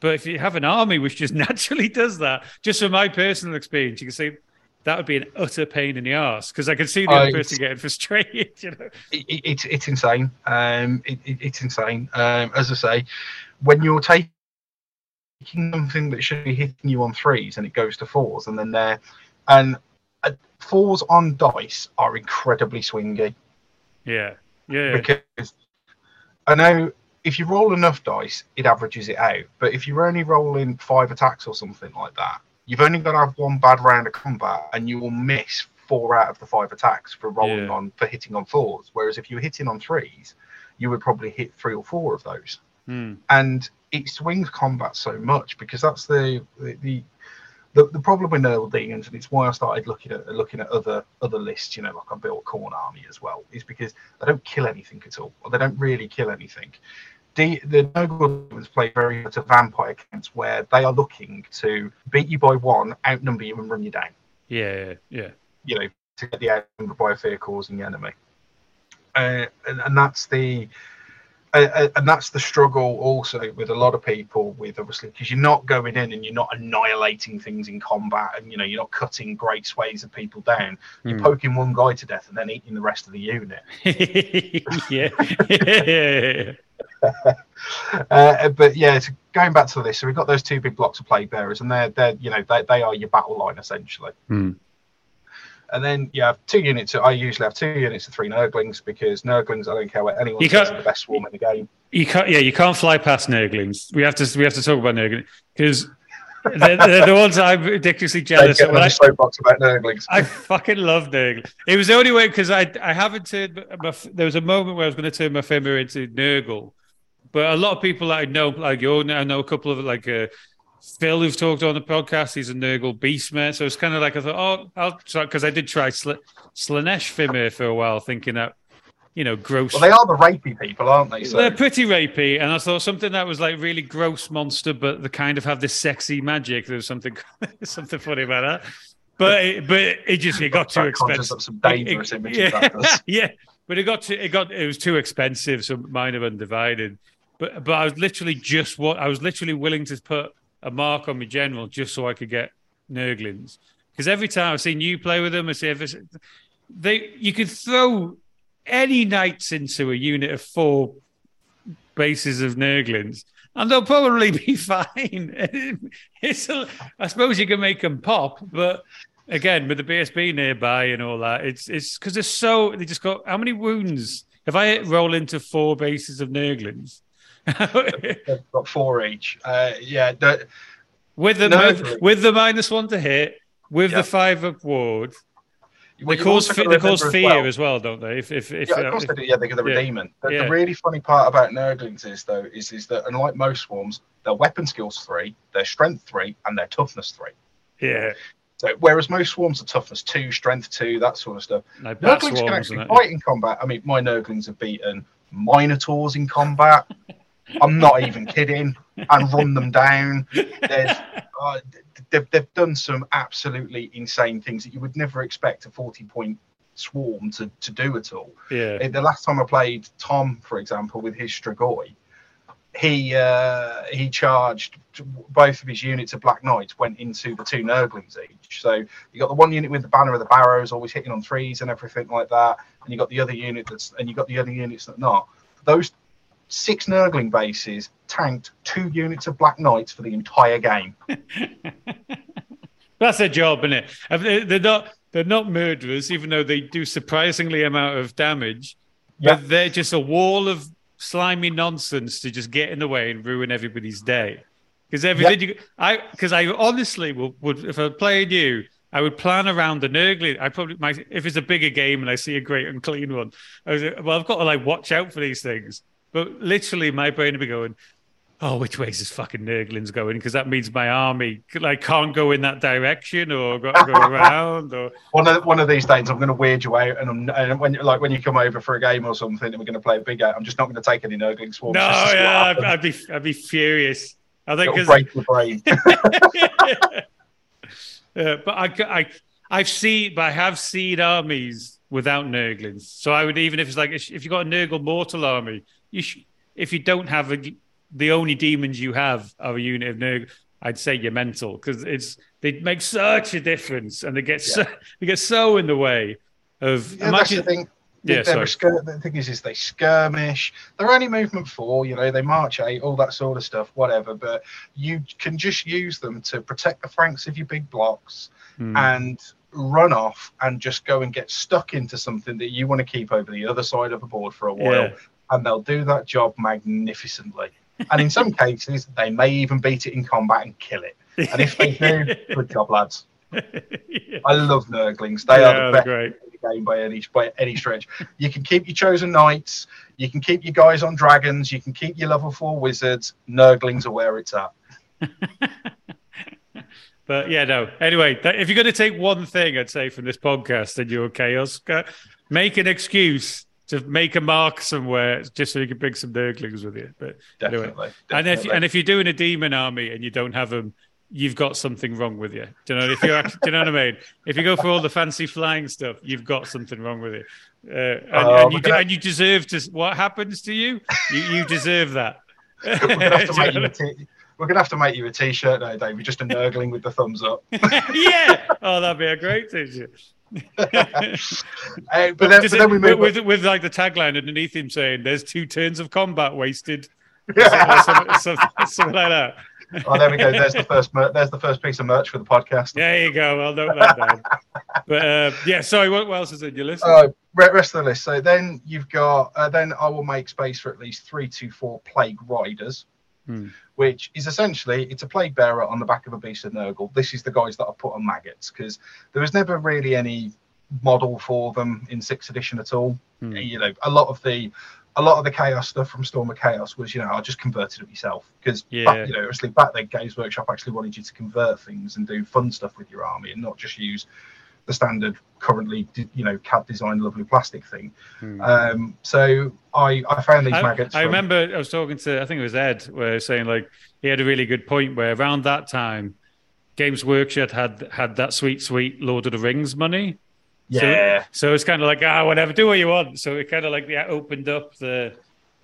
but if you have an army which just [LAUGHS] naturally does that, just from my personal experience, you can see that would be an utter pain in the ass because I can see the other it's- person getting frustrated. [LAUGHS] You know, It, it, it's it's insane. Um, it, it, it's insane. Um, as I say, when you're taking something that should be hitting you on threes and it goes to fours, and then they're and uh, fours on dice are incredibly swingy. Yeah, yeah, because I know if you roll enough dice, it averages it out. But if you're only rolling five attacks or something like that, you've only got to have one bad round of combat, and you will miss four out of the five attacks for rolling Yeah. on for hitting on fours. Whereas if you're hitting on threes, you would probably hit three or four of those. Hmm. And it swings combat so much because that's the the, the the, the problem with Nurgle Demons, and it's why I started looking at looking at other other lists. You know, like I built a Khorne Army as well, is because they don't kill anything at all, or they don't really kill anything. The the Nurgle Demons play very much a vampire counts where they are looking to beat you by one, outnumber you, and run you down. yeah, yeah. You know, to get the outnumber by a fear causing the enemy. Uh, and, and that's the and that's the struggle also with a lot of people with obviously because you're not going in and you're not annihilating things in combat and you know you're not cutting great swathes of people down you're Hmm. poking one guy to death and then eating the rest of the unit [LAUGHS] yeah, yeah, [LAUGHS] uh, but yeah so going back to this so we've got those two big blocks of plague bearers and they're they're you know they, they are your battle line essentially Hmm. And then you have two units i usually have two units of three nurglings because nurglings i don't care what anyone You says can't- are the best swarm in the game You can't, yeah, you can't fly past Nurglings. We have to, we have to talk about Nurglings because they're, they're the ones I'm ridiculously jealous of. I, soapbox about nurglings. I fucking love Nurgle. It was the only way because I I haven't turned. My, there was a moment where I was going to turn my Fimir into Nurgle, but a lot of people that I know, like you, I know a couple of like uh, Phil who've talked on the podcast. He's a Nurgle beastman, so it's kind of like I thought, oh, I'll try because I did try Sl- Slaanesh Fimir for a while, thinking that you know gross. Well, they are the rapey people, aren't they? So They're pretty rapey, and I thought something that was like really gross monster, but they kind of have this sexy magic. There was something [LAUGHS] something funny about that. But it, but it just it got too expensive. some dangerous It- images. yeah, [LAUGHS] yeah, but it got to it got it was too expensive, so mine have undivided. But but I was literally just what I was literally willing to put a mark on my general just so I could get Nurglings. Because every time I've seen you play with them, I see if it's- they you could throw any knights into a unit of four bases of Nurglings. And they'll probably [LAUGHS] be fine. [LAUGHS] it's a, I suppose you can make them pop, but again, with the BSB nearby and all that, it's it's because they're so they just got how many wounds? If I roll into four bases of They've got four each. Uh, yeah, the, with the Nurglings. with the minus one to hit, with Yeah. the five up ward, what they cause fe- they cause fear well- as well, don't they? If if if, yeah, uh, of course if- they do. Yeah, they're the yeah. redeeming. The, Yeah. the really funny part about Nurglings is though is is that unlike most swarms, their weapon skills three, their strength three, and their toughness three. yeah, So whereas most swarms are toughness two, strength two, that sort of stuff. like bat Nurglings can actually fight in combat. I mean, my Nurglings have beaten Minotaurs in combat. [LAUGHS] I'm not even kidding, and run them down. There's, uh, they've, they've done some absolutely insane things that you would never expect a 40 point swarm to, to do at all. Yeah, The last time I played Tom, for example, with his Strigoi, he uh, he charged both of his units of Black Knights went into the two Nurglings each. So you got the one unit with the banner of the barrows, always hitting on threes and everything like that, and you got the other unit that's and you got the other units that not. Those six Nurgling bases tanked two units of Black Knights for the entire game. [LAUGHS] That's their job, isn't it? They- They're not they're not murderers, even though they do surprisingly amount of damage. Yeah. But they're just a wall of slimy nonsense to just get in the way and ruin everybody's day. Because everything you, I because I honestly will, would if I played you, I would plan around the Nurgling. I probably might if it's a bigger game and I see a Great Unclean One. I was like, well, I've got to like watch out for these things. But literally, my brain would be going, "Oh, which way is this fucking Nurglings going?" Because that means my army like can't go in that direction or got to go [LAUGHS] around or [LAUGHS] One of one of these days, I'm going to weird you out, and, I'm, and when like when you come over for a game or something, and we're going to play a big game, I'm just not going to take any Nurgling swarms. no, just to see what yeah, I'd. I'd be I'd be furious. I think It'll break your brain. [LAUGHS] Yeah, but I, I, I've seen, but I have seen armies without Nurglings. So I would even if it's like if you got a Nurgle mortal army, you sh- if you don't have a, the only demons you have are a unit of Nurgle, I'd say you're mental because it's they make such a difference and they get so they get so in the way of Yeah, that's the thing. Yeah, skir- the thing is, is they skirmish. They're only movement four, you know. They march eight, all that sort of stuff, whatever. But you can just use them to protect the flanks of your big blocks Hmm. and run off and just go and get stuck into something that you want to keep over the other side of the board for a while, Yeah. And they'll do that job magnificently. and in some cases, they may even beat it in combat and kill it. And if they do, [LAUGHS] good job, lads. yeah, I love Nurglings. They Yeah, are the best great. in the game by any by any stretch. You can keep your chosen knights. You can keep your guys on dragons. You can keep your level four wizards. Nurglings are where it's at. [LAUGHS] But yeah, no. Anyway, that, if you're going to take one thing, I'd say from this podcast, and you're chaos, go- uh, make an excuse to make a mark somewhere, just so you can bring some Nurglings with you. But anyway. Definitely. and if and if you're doing a demon army and you don't have them, you've got something wrong with you. Do you know? If you're, act- do you know what I mean? If you go for all the fancy flying stuff, you've got something wrong with you. Uh, and, Oh, and you and you deserve to. What happens to you? You, you deserve that. we're gonna have to you [LAUGHS] make know you a t- we're gonna have to make you a t-shirt now, David. Just a nurgling with the thumbs up. [LAUGHS] yeah. Oh, that'd be a great t-shirt. Uh, but, then, but then we move. with, with, with like the tagline underneath him saying, "There's two turns of combat wasted," [LAUGHS] or something, something, something like that. oh, there we go. There's the first. Mer- there's the first piece of merch for the podcast. There you go. I'll note that down. [LAUGHS] but uh, yeah, sorry. What, what else is in your list? Uh, rest of the list. So then you've got. Uh, then I will make space for at least three to four plague riders. Hmm. which is essentially it's a plague bearer on the back of a beast of Nurgle. This is the guys that are put on maggots because there was never really any model for them in sixth edition at all. Hmm. You know, a lot of the a lot of the chaos stuff from Storm of Chaos was, you know, I just converted it myself because, Yeah. you know, obviously back then Games Workshop actually wanted you to convert things and do fun stuff with your army and not just use the standard currently, you know, CAD designed lovely plastic thing. Hmm. Um, so I I found these I, maggots. I from- remember I was talking to I think it was Ed, where he was saying like he had a really good point where around that time, Games Workshop had had that sweet sweet Lord of the Rings money. yeah. So, so it's kind of like ah whatever, do what you want. So it kind of like yeah opened up the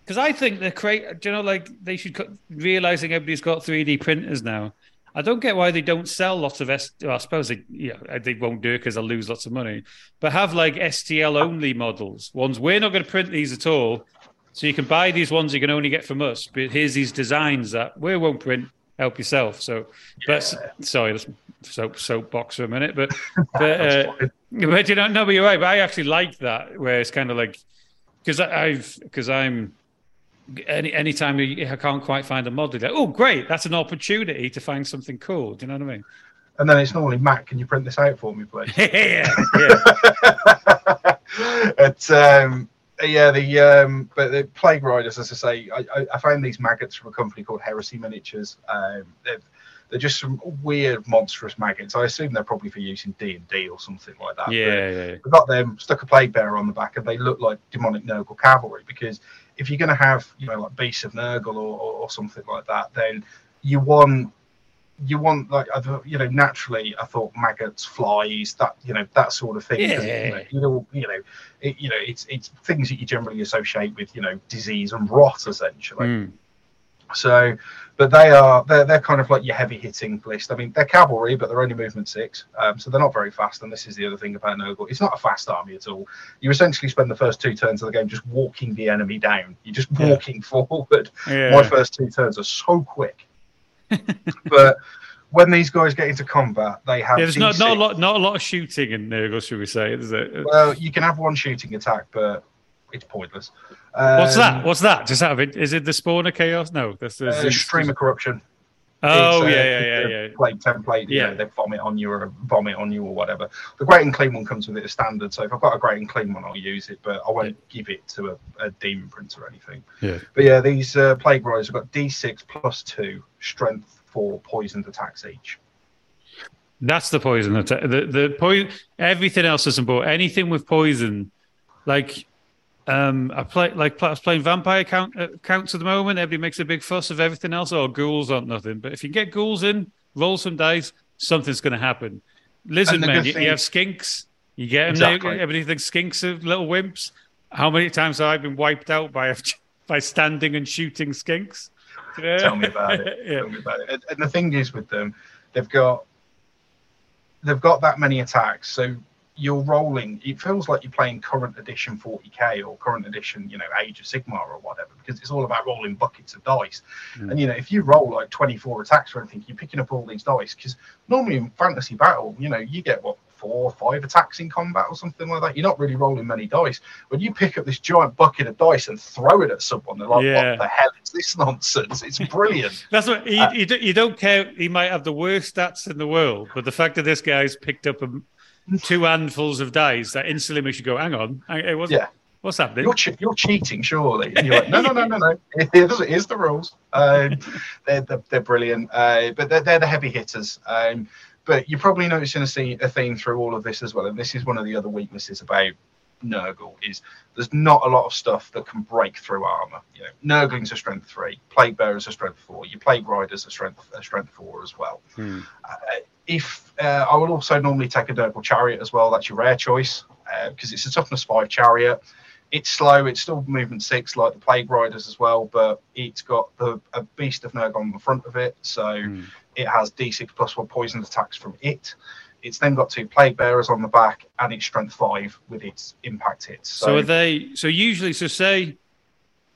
because I think the create you know like they should co- realizing everybody's got three D printers now. I don't get why they don't sell lots of S. Well, I suppose they, yeah, they won't do it because they'll lose lots of money. But have like STL only models. Ones we're not going to print these at all, so you can buy these ones you can only get from us. But here's these designs that we won't print. Help yourself. So, but sorry, let's soap soapbox for a minute. But [LAUGHS] but uh, but you know, no, but you're right. But I actually like that where it's kind of like because I've because I'm any anytime you- I can't quite find a model, like, oh great, that's an opportunity to find something cool. Do you know what I mean? And then it's normally Matt, can you print this out for me, please? [LAUGHS] yeah, yeah. It's [LAUGHS] um yeah the um but the plague riders as i say I, I, found these maggots from a company called heresy miniatures um they're, they're just some weird monstrous maggots i assume they're probably for use in d&d or something like that but yeah, yeah. we got them stuck a plague bearer on the back and they look like demonic nurgle cavalry because if you're going to have you know like beasts of nurgle or, or, or something like that then you want you want like you know naturally i thought maggots flies that you know that sort of thing Yeah. you know, you know you know it, you know it's it's things that you generally associate with you know disease and rot essentially Mm. so but they are they're, they're kind of like your heavy hitting list i mean they're cavalry but they're only movement six um, so they're not very fast and this is the other thing about Nurgle it's not a fast army at all you essentially spend the first two turns of the game just walking the enemy down you're just Yeah. walking [LAUGHS] forward yeah. my first two turns are so quick [LAUGHS] but when these guys get into combat they have Yeah, there's not, not a D6 lot, not a lot of shooting in Nurgle, should we say? Is it? well you can have one shooting attack but it's pointless What's Um, that? What's that? Just out of it, is it the spawn of chaos? No, that's the uh, stream of corruption Oh It's, uh, yeah, yeah, it's yeah, yeah. Plague template, you Yeah. know, they vomit on you or vomit on you or whatever. The Great Unclean One comes with it as standard, so if I've got a Great Unclean One, I'll use it, but I won't give it to a, a demon prince or anything. Yeah. But yeah, these uh, plague riders have got D6 plus two strength for poisoned attacks each. That's the poison attack. The the poison. Everything else is important. Anything with poison, like um, I play like I was playing vampire count uh, counts at the moment. Everybody makes a big fuss of everything else. Oh, ghouls aren't nothing. But if you get ghouls in, roll some dice, something's going to happen. Lizard the men, you, thing- you have skinks. You get them. Exactly. There, everybody thinks skinks are little wimps. How many times have I been wiped out by [LAUGHS] by standing and shooting skinks? [LAUGHS] [LAUGHS] Yeah. Tell me about it. yeah. Tell me about it. And the thing is with them, they've got they've got that many attacks, so you're rolling. It feels like you're playing current edition 40k or current edition, you know, Age of Sigmar or whatever, because it's all about rolling buckets of dice. Mm. And you know, if you roll like 24 attacks or anything, you're picking up all these dice. Because normally in fantasy battle, you know, you get what four or five attacks in combat or something like that. You're not really rolling many dice. When you pick up this giant bucket of dice and throw it at someone, they're like, Yeah. "What the hell is this nonsense?" It's [LAUGHS] brilliant. That's what you, Uh, you, don't, you don't care. He might have the worst stats in the world, but the fact that this guy's picked up a, two handfuls of dice that instantly makes you go, "Hang on, hey, what's, Yeah. what's happening?" you're, che- you're cheating, surely. And you're like, no, no, no, no, no. Here's, here's the rules. Um, [LAUGHS] they're, they're, they're brilliant, uh, but they're, they're the heavy hitters. Um, but you're probably noticing a, se- a theme through all of this as well. And this is one of the other weaknesses about Nurgle is there's not a lot of stuff that can break through armor. You know, Nurgling's a strength three, Plague Bearer's a strength four, your Plague Rider's a strength a strength four as well. Hmm. Uh, if uh, I will also normally take a Nurgle Chariot as well, that's your rare choice because it's a toughness five chariot. It's slow. It's still movement six like the Plague Riders as well, but it's got the a Beast of Nurgle on the front of it, so Hmm. it has D6 plus one poison attacks from it. It's then got two Plague Bearers on the back, and it's strength five with its impact hits. So, So, are they? So usually, so say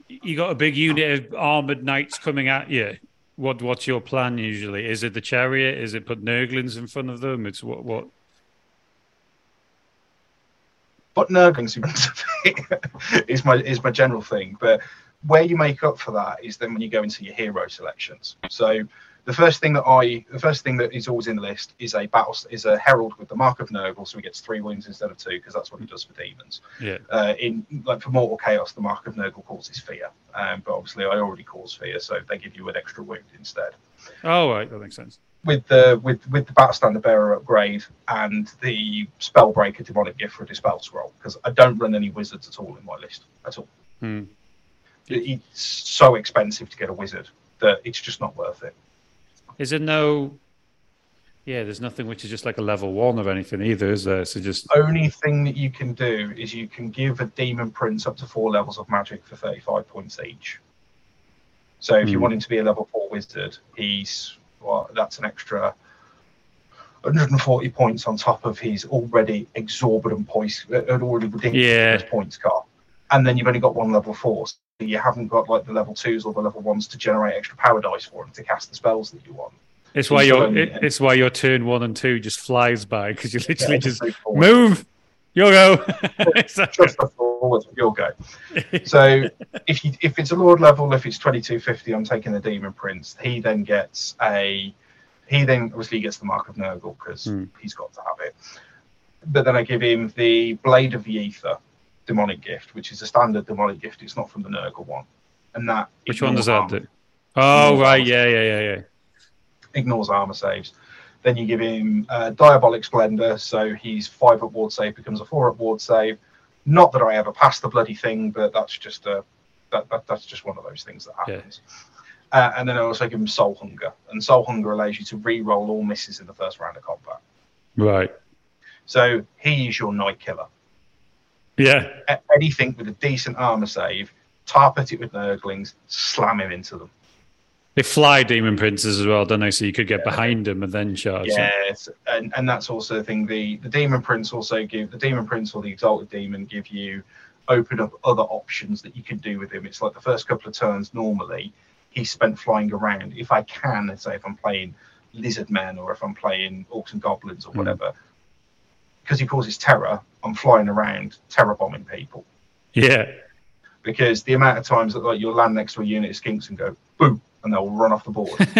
you got a big unit of armored knights coming at you. What what's your plan usually? Is it the chariot? Is it put Nurglings in front of them? It's what what? but Nurglings [LAUGHS] is my is my general thing. But where you make up for that is then when you go into your hero selections. So the first thing that I, the first thing that is always in the list is a battle, is a herald with the mark of Nurgle, so he gets three wounds instead of two because that's what he does for demons. Yeah. Uh, in like for mortal chaos, the mark of Nurgle causes fear, um, but obviously I already cause fear, so they give you an extra wound instead. Oh, right, that makes sense. With the with with the battle standard bearer upgrade and the spellbreaker demonic gift for a dispel scroll, because I don't run any wizards at all in my list at all. Hmm. It's so expensive to get a wizard that it's just not worth it. Is there no? Yeah, there's nothing which is just like a level one or anything either, is there? So just only thing that you can do is you can give a demon prince up to four levels of magic for 35 points each. So if you Hmm. want him to be a level four wizard, he's well, that's an extra 140 points on top of his already exorbitant points, uh, already ridiculous Yeah. points car. And then you've only got one level four, you haven't got like the level twos or the level ones to generate extra power dice for him to cast the spells that you want. it's why your it, it's why your turn one and two just flies by because you literally Yeah, just so move. You'll go. [LAUGHS] Just forward, you'll go. [LAUGHS] So if you if it's a lord level, if it's twenty two fifty, I'm taking the demon prince. He then gets a he then obviously gets the mark of Nurgle because Hmm. he's got to have it. But then I give him the blade of the ether demonic gift, which is a standard demonic gift. It's not from the Nurgle one, and that Which one does that do? Oh right, yeah, yeah, yeah, yeah. Ignores armor saves. Then you give him uh, diabolic splendor, so he's five up ward save becomes a four up ward save. Not that I ever passed the bloody thing, but that's just a that, that that's just one of those things that Yeah. happens. Uh, and then I also give him soul hunger, and soul hunger allows you to re-roll all misses in the first round of combat. Right. So he is your knight killer. Yeah. Anything with a decent armor save, tarp at it with nurglings, slam him into them. They fly demon princes as well, don't they? So you could get behind them and then charge. Yes, and and that's also the thing. The the demon prince also give the demon prince or the exalted demon give you open up other options that you can do with him. It's like the first couple of turns normally he's spent flying around. If I can, let's say if I'm playing lizard men or if I'm playing orcs and goblins or Hmm. whatever, because he causes terror, I'm flying around terror bombing people. Yeah. Because the amount of times that like you'll land next to a unit of skinks and go boom, and they'll run off the board. [LAUGHS]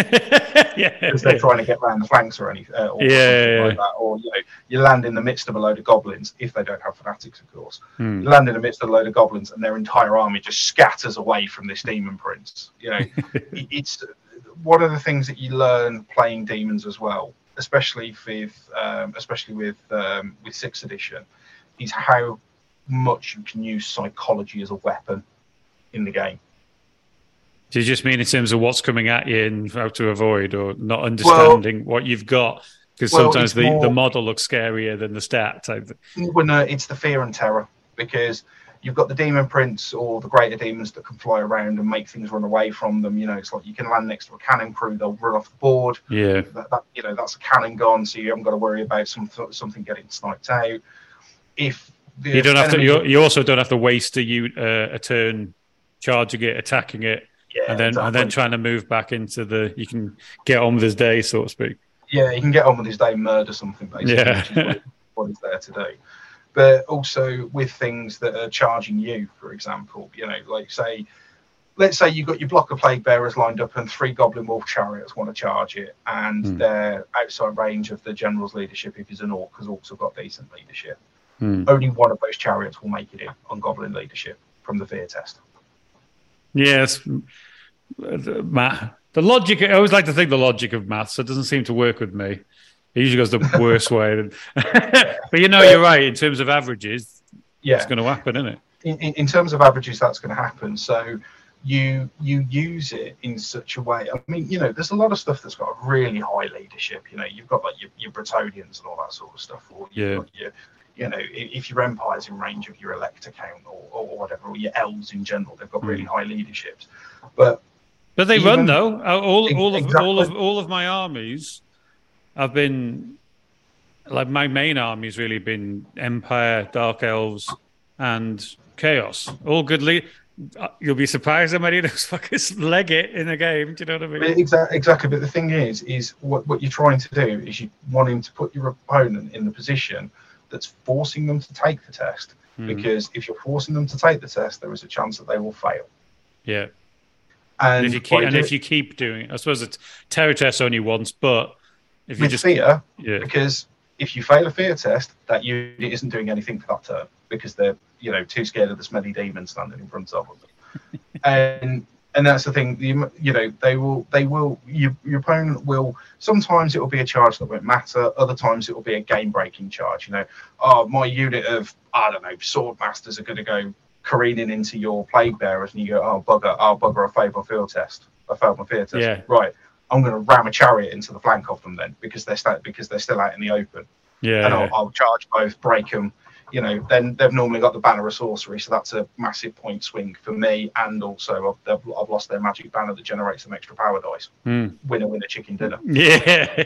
yeah. because they're trying to get around the flanks or anything, uh, or Yeah, like that. Or you know, you land in the midst of a load of goblins if they don't have fanatics, of course. Hmm. You land in the midst of a load of goblins, and their entire army just scatters away from this demon prince. You know, [LAUGHS] it- it's one of the things that you learn playing demons as well, especially with um, especially with um, with sixth edition, is how much you can use psychology as a weapon in the game. Do you just mean in terms of what's coming at you and how to avoid, or not understanding what you've got? Because Well, sometimes the, more- the model looks scarier than the stat. Well, no, it's the fear and terror because you've got the demon prince or the greater demons that can fly around and make things run away from them. You know, it's like you can land next to a cannon crew; they'll run off the board. Yeah. That, that you know, that's a cannon gone, so you haven't got to worry about some, something getting sniped out. If the You don't have to. You, you also don't have to waste a you uh, a turn charging it, attacking it, yeah, and then and then trying to move back into the. You can get on with his day, so to speak. yeah, you can get on with his day, murder something basically, Yeah. which is what, what he's there to do. But also with things that are charging you, for example, you know, like say, let's say you've got your block of plague bearers lined up, and three goblin wolf chariots want to charge it, and Hmm. they're outside range of the general's leadership if he's an orc, because orcs have got decent leadership. Hmm. Only one of those chariots will make it in on goblin leadership from the fear test. Yes, Matt. The logic. I always like to think the logic of maths. So it doesn't seem to work with me. It usually goes the [LAUGHS] worst way. [LAUGHS] but you know, you're right. In terms of averages, Yeah, it's going to happen, isn't it? in, in, in terms of averages, that's going to happen. So you you use it in such a way. I mean, you know, there's a lot of stuff that's got really high leadership. You know, you've got like your, your Bretonnians and all that sort of stuff, or you've Yeah. got your, you know, if your empire's in range of your elector count or, or whatever, or your elves in general, they've got really Hmm. high leaderships. But But they Even- run though. All, all of all of all of my armies have been like my main army's really been Empire, Dark Elves, and Chaos. All good lead. uh, You'll be surprised how many of those [LAUGHS] fuckers leg it in a game. Do you know what I mean? Exactly, exactly. But the thing is, is what, what you're trying to do is you want him to put your opponent in the position that's forcing them to take the test. Hmm. Because if you're forcing them to take the test, there is a chance that they will fail. Yeah. And, And if you keep, and if you keep doing it, I suppose it's terror test only once, but if you with just fear, yeah, because if you fail a fear test, that unit isn't doing anything for that turn because they're you know too scared of the smelly demon standing in front of them. [LAUGHS] and and that's the thing. You, you know they will they will you, your opponent will sometimes it will be a charge that won't matter. Other times it will be a game breaking charge. You know, oh my unit of I don't know sword masters are going to go careening into your plague bearers, and you go oh bugger oh bugger I failed my field test. I failed my fear test. Yeah. Right. I'm going to ram a chariot into the flank of them then because they're sta- because they're still out in the open yeah, and I'll, I'll charge both, break them. You know, then they've normally got the banner of sorcery, so that's a massive point swing for me. And also, I've, I've lost their magic banner that generates some extra power dice. Hmm. Winner, winner, chicken dinner. [LAUGHS] yeah, [LAUGHS]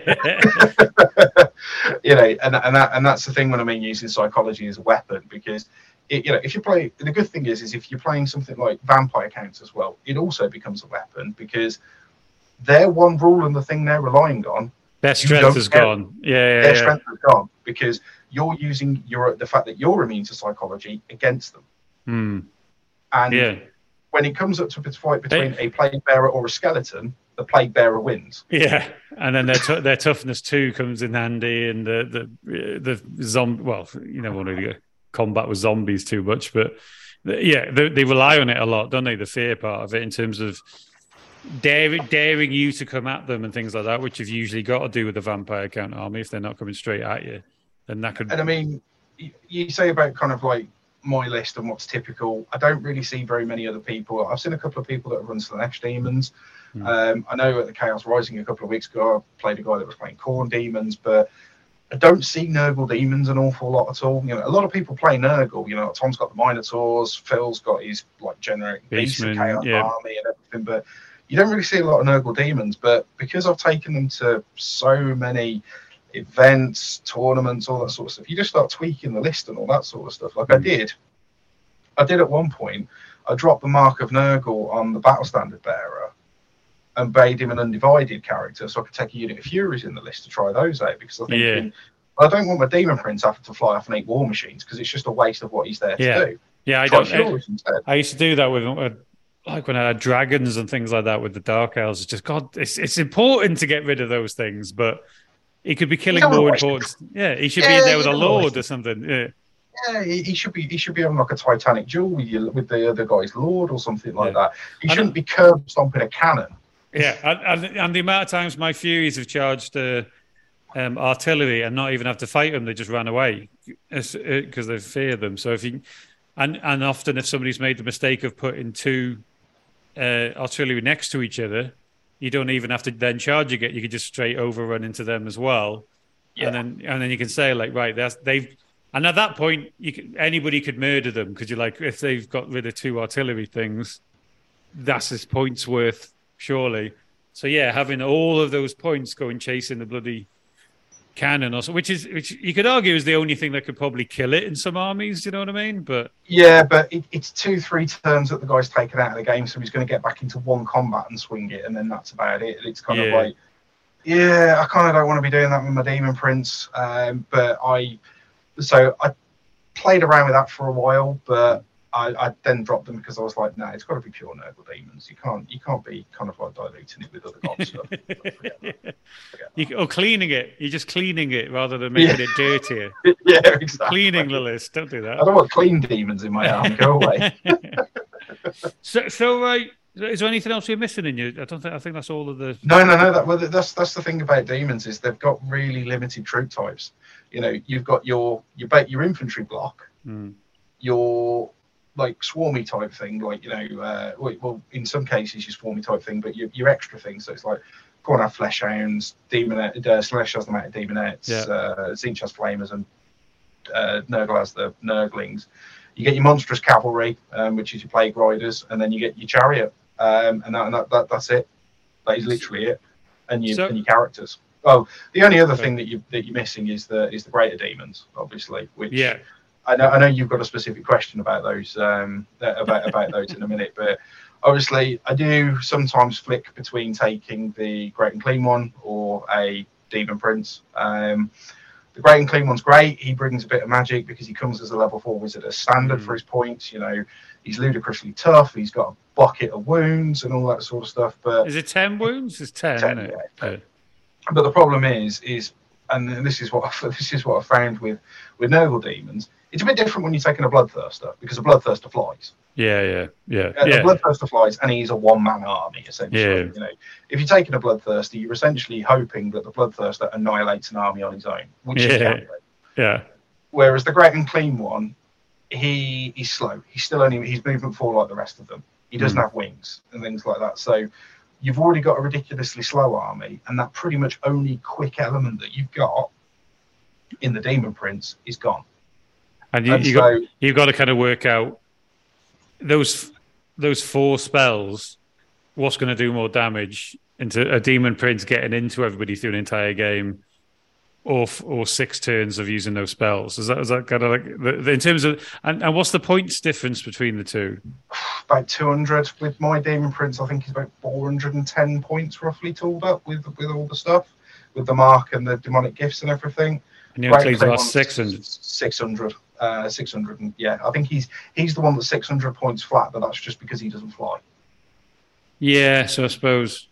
you know, and and that and that's the thing when I mean using psychology as a weapon because. It, you know, if you play, the good thing is, is if you're playing something like vampire counts as well, it also becomes a weapon because their one rule and the thing they're relying on their strength has get- gone. Yeah, yeah, their yeah. strength is gone because you're using your the fact that you're immune to psychology against them. Hmm. And yeah, when it comes up to a fight between a plague bearer or a skeleton, the plague bearer wins. yeah. And then their t- their toughness too comes in handy, and the the the zombie. Well, you never want to go combat with zombies too much, but yeah, they, they rely on it a lot, don't they? The fear part of it in terms of daring daring you to come at them and things like that, which you've usually got to do with the vampire count army if they're not coming straight at you. Then that could And I mean, you, you say about kind of like my list and what's typical. I don't really see very many other people. I've seen a couple of people that have run Slaanesh demons. Hmm. Um, I know at the Chaos Rising a couple of weeks ago, I played a guy that was playing Khorne demons, but I don't see Nurgle demons an awful lot at all. You know, a lot of people play Nurgle. You know, Tom's got the Minotaurs, Phil's got his like generic beast of Chaos yeah. army and everything, but you don't really see a lot of Nurgle demons. But because I've taken them to so many events, tournaments, all that sort of stuff, you just start tweaking the list and all that sort of stuff. Like I Mm. did, I did at one point. I dropped the mark of Nurgle on the battle standard bearer and made him an undivided character, so I could take a unit of Furies in the list to try those out because I think Yeah. I don't want my Demon Prince having to fly off and eat war machines because it's just a waste of what he's there to do. yeah. I don't. I, I used to do that with. Uh, like when I had dragons and things like that with the dark elves, it's just God. It's it's important to get rid of those things, but he could be killing more important. Yeah, he should be in there with a lord or something. Yeah, Yeah, he, he should be. He should be having like a Titanic duel with you, with the other guy's lord or something like Yeah. that. He I shouldn't be curb stomping a cannon. yeah. And, and, and the amount of times my furies have charged uh, um, artillery and not even have to fight them, they just ran away because they fear them. So if you and and often if somebody's made the mistake of putting two uh, artillery next to each other, you don't even have to then charge again. You could just straight overrun into them as well. Yeah. and then and then you can say like right that's they've and at that point you can, anybody could murder them because you're like if they've got rid of two artillery things that's his points worth surely so yeah having all of those points going chasing the bloody cannon also which is which you could argue is the only thing that could probably kill it in some armies you know what i mean but Yeah, but it, it's two, three turns that the guy's taken out of the game, so he's going to get back into one combat and swing it, and then that's about it. It's kind of like, yeah, I kind of don't want to be doing that with my Demon Prince, um, but I, so I played around with that for a while, but I, I then dropped them because I was like, no, it's got to be pure Nurgle demons. You can't, you can't be kind of like diluting it with other [LAUGHS] god stuff. You, or cleaning it you're just cleaning it rather than making Yeah. it dirtier [LAUGHS] yeah, exactly. cleaning the list don't do that I don't want clean demons in my arm. Go away. [LAUGHS] so, so uh, is there anything else you're missing in you? I don't think. I think that's all of the. No, no, no. That well, that's that's the thing about demons is they've got really limited troop types. You know, you've got your your your infantry block, Hmm. your like swarmy type thing, like you know, uh, well, in some cases your swarmy type thing, but your your extra thing. So it's like go on have flesh hounds, demon, uh, Slaanesh has the amount of demonettes, Yeah. uh, Tzeentch has flamers, and uh, Nurgle has the Nurglings. You get your monstrous cavalry, um, which is your plague riders, and then you get your chariot, um, and, that, and that, that that's it. That is literally it, and your So- and your characters. Oh, the only other Okay. thing that you that you're missing is the is the greater demons, obviously. Which Yeah. I know I know you've got a specific question about those um, about about [LAUGHS] those in a minute, but obviously I do sometimes flick between taking the Great Unclean One or a demon prince. Um, The Great Unclean One's great. He brings a bit of magic because he comes as a level four wizard as standard Mm. for his points. You know, he's ludicrously tough. He's got a bucket of wounds and all that sort of stuff. But Is it ten wounds? It's ten, 10, isn't it? yeah. Yeah. but the problem is is and this is what [LAUGHS] this is what I found with with Nurgle demons. It's a bit different when you're taking a bloodthirster because a bloodthirster flies. Yeah, yeah, yeah, yeah. A bloodthirster flies, and he's a one man army essentially. Yeah. You know, if you're taking a bloodthirster, you're essentially hoping that the bloodthirster annihilates an army on his own, which is Yeah. Gambit. yeah. Whereas the Great Unclean One, he he's slow. He's still only he's movement four like the rest of them. He doesn't Mm. have wings and things like that. So you've already got a ridiculously slow army, and that pretty much only quick element that you've got in the Demon Prince is gone. And you, you so got you've got to kind of work out those those four spells. What's going to do more damage into a demon prince getting into everybody through an entire game, or or six turns of using those spells? Is that is that kind of like the, the, in terms of and, and what's the points difference between the two? [SIGHS] about 200 with my Demon Prince. I think he's about 410 points roughly tooled up with with all the stuff, with the mark and the demonic gifts and everything. And you Great about six hundred. 600 uh 600 and yeah i think he's he's the one that's 600 points flat but that's just because he doesn't fly Yeah, so I suppose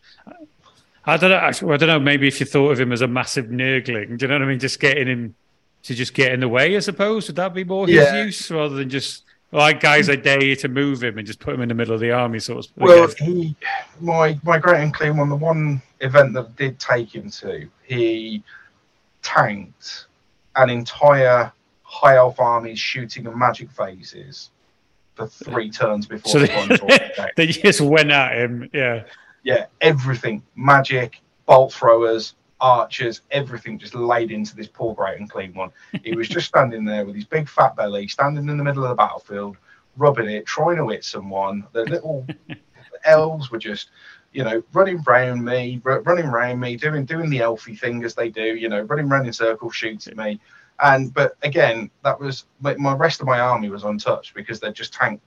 I don't know. Actually, I don't know. Maybe if you thought of him as a massive nurgling, do you know what I mean? Just getting him to just get in the way, I suppose. Would that be more his Yeah. use rather than just like guys, I dare you to move him and just put him in the middle of the army, sort of. well he my my great and on the one event that I did take him to he tanked an entire high elf army's shooting and magic phases for three [LAUGHS] turns before So the they, one brought down. they just went at him. Yeah, yeah everything. Magic bolt throwers archers everything just laid into this poor Great Unclean One. He was just [LAUGHS] standing there with his big fat belly standing in the middle of the battlefield rubbing it trying to hit someone. The little [LAUGHS] elves were just you know running round me r- running around me doing doing the elfy thing as they do you know running around in circles shooting me. And but again that was my, my rest of my army was untouched because they just tanked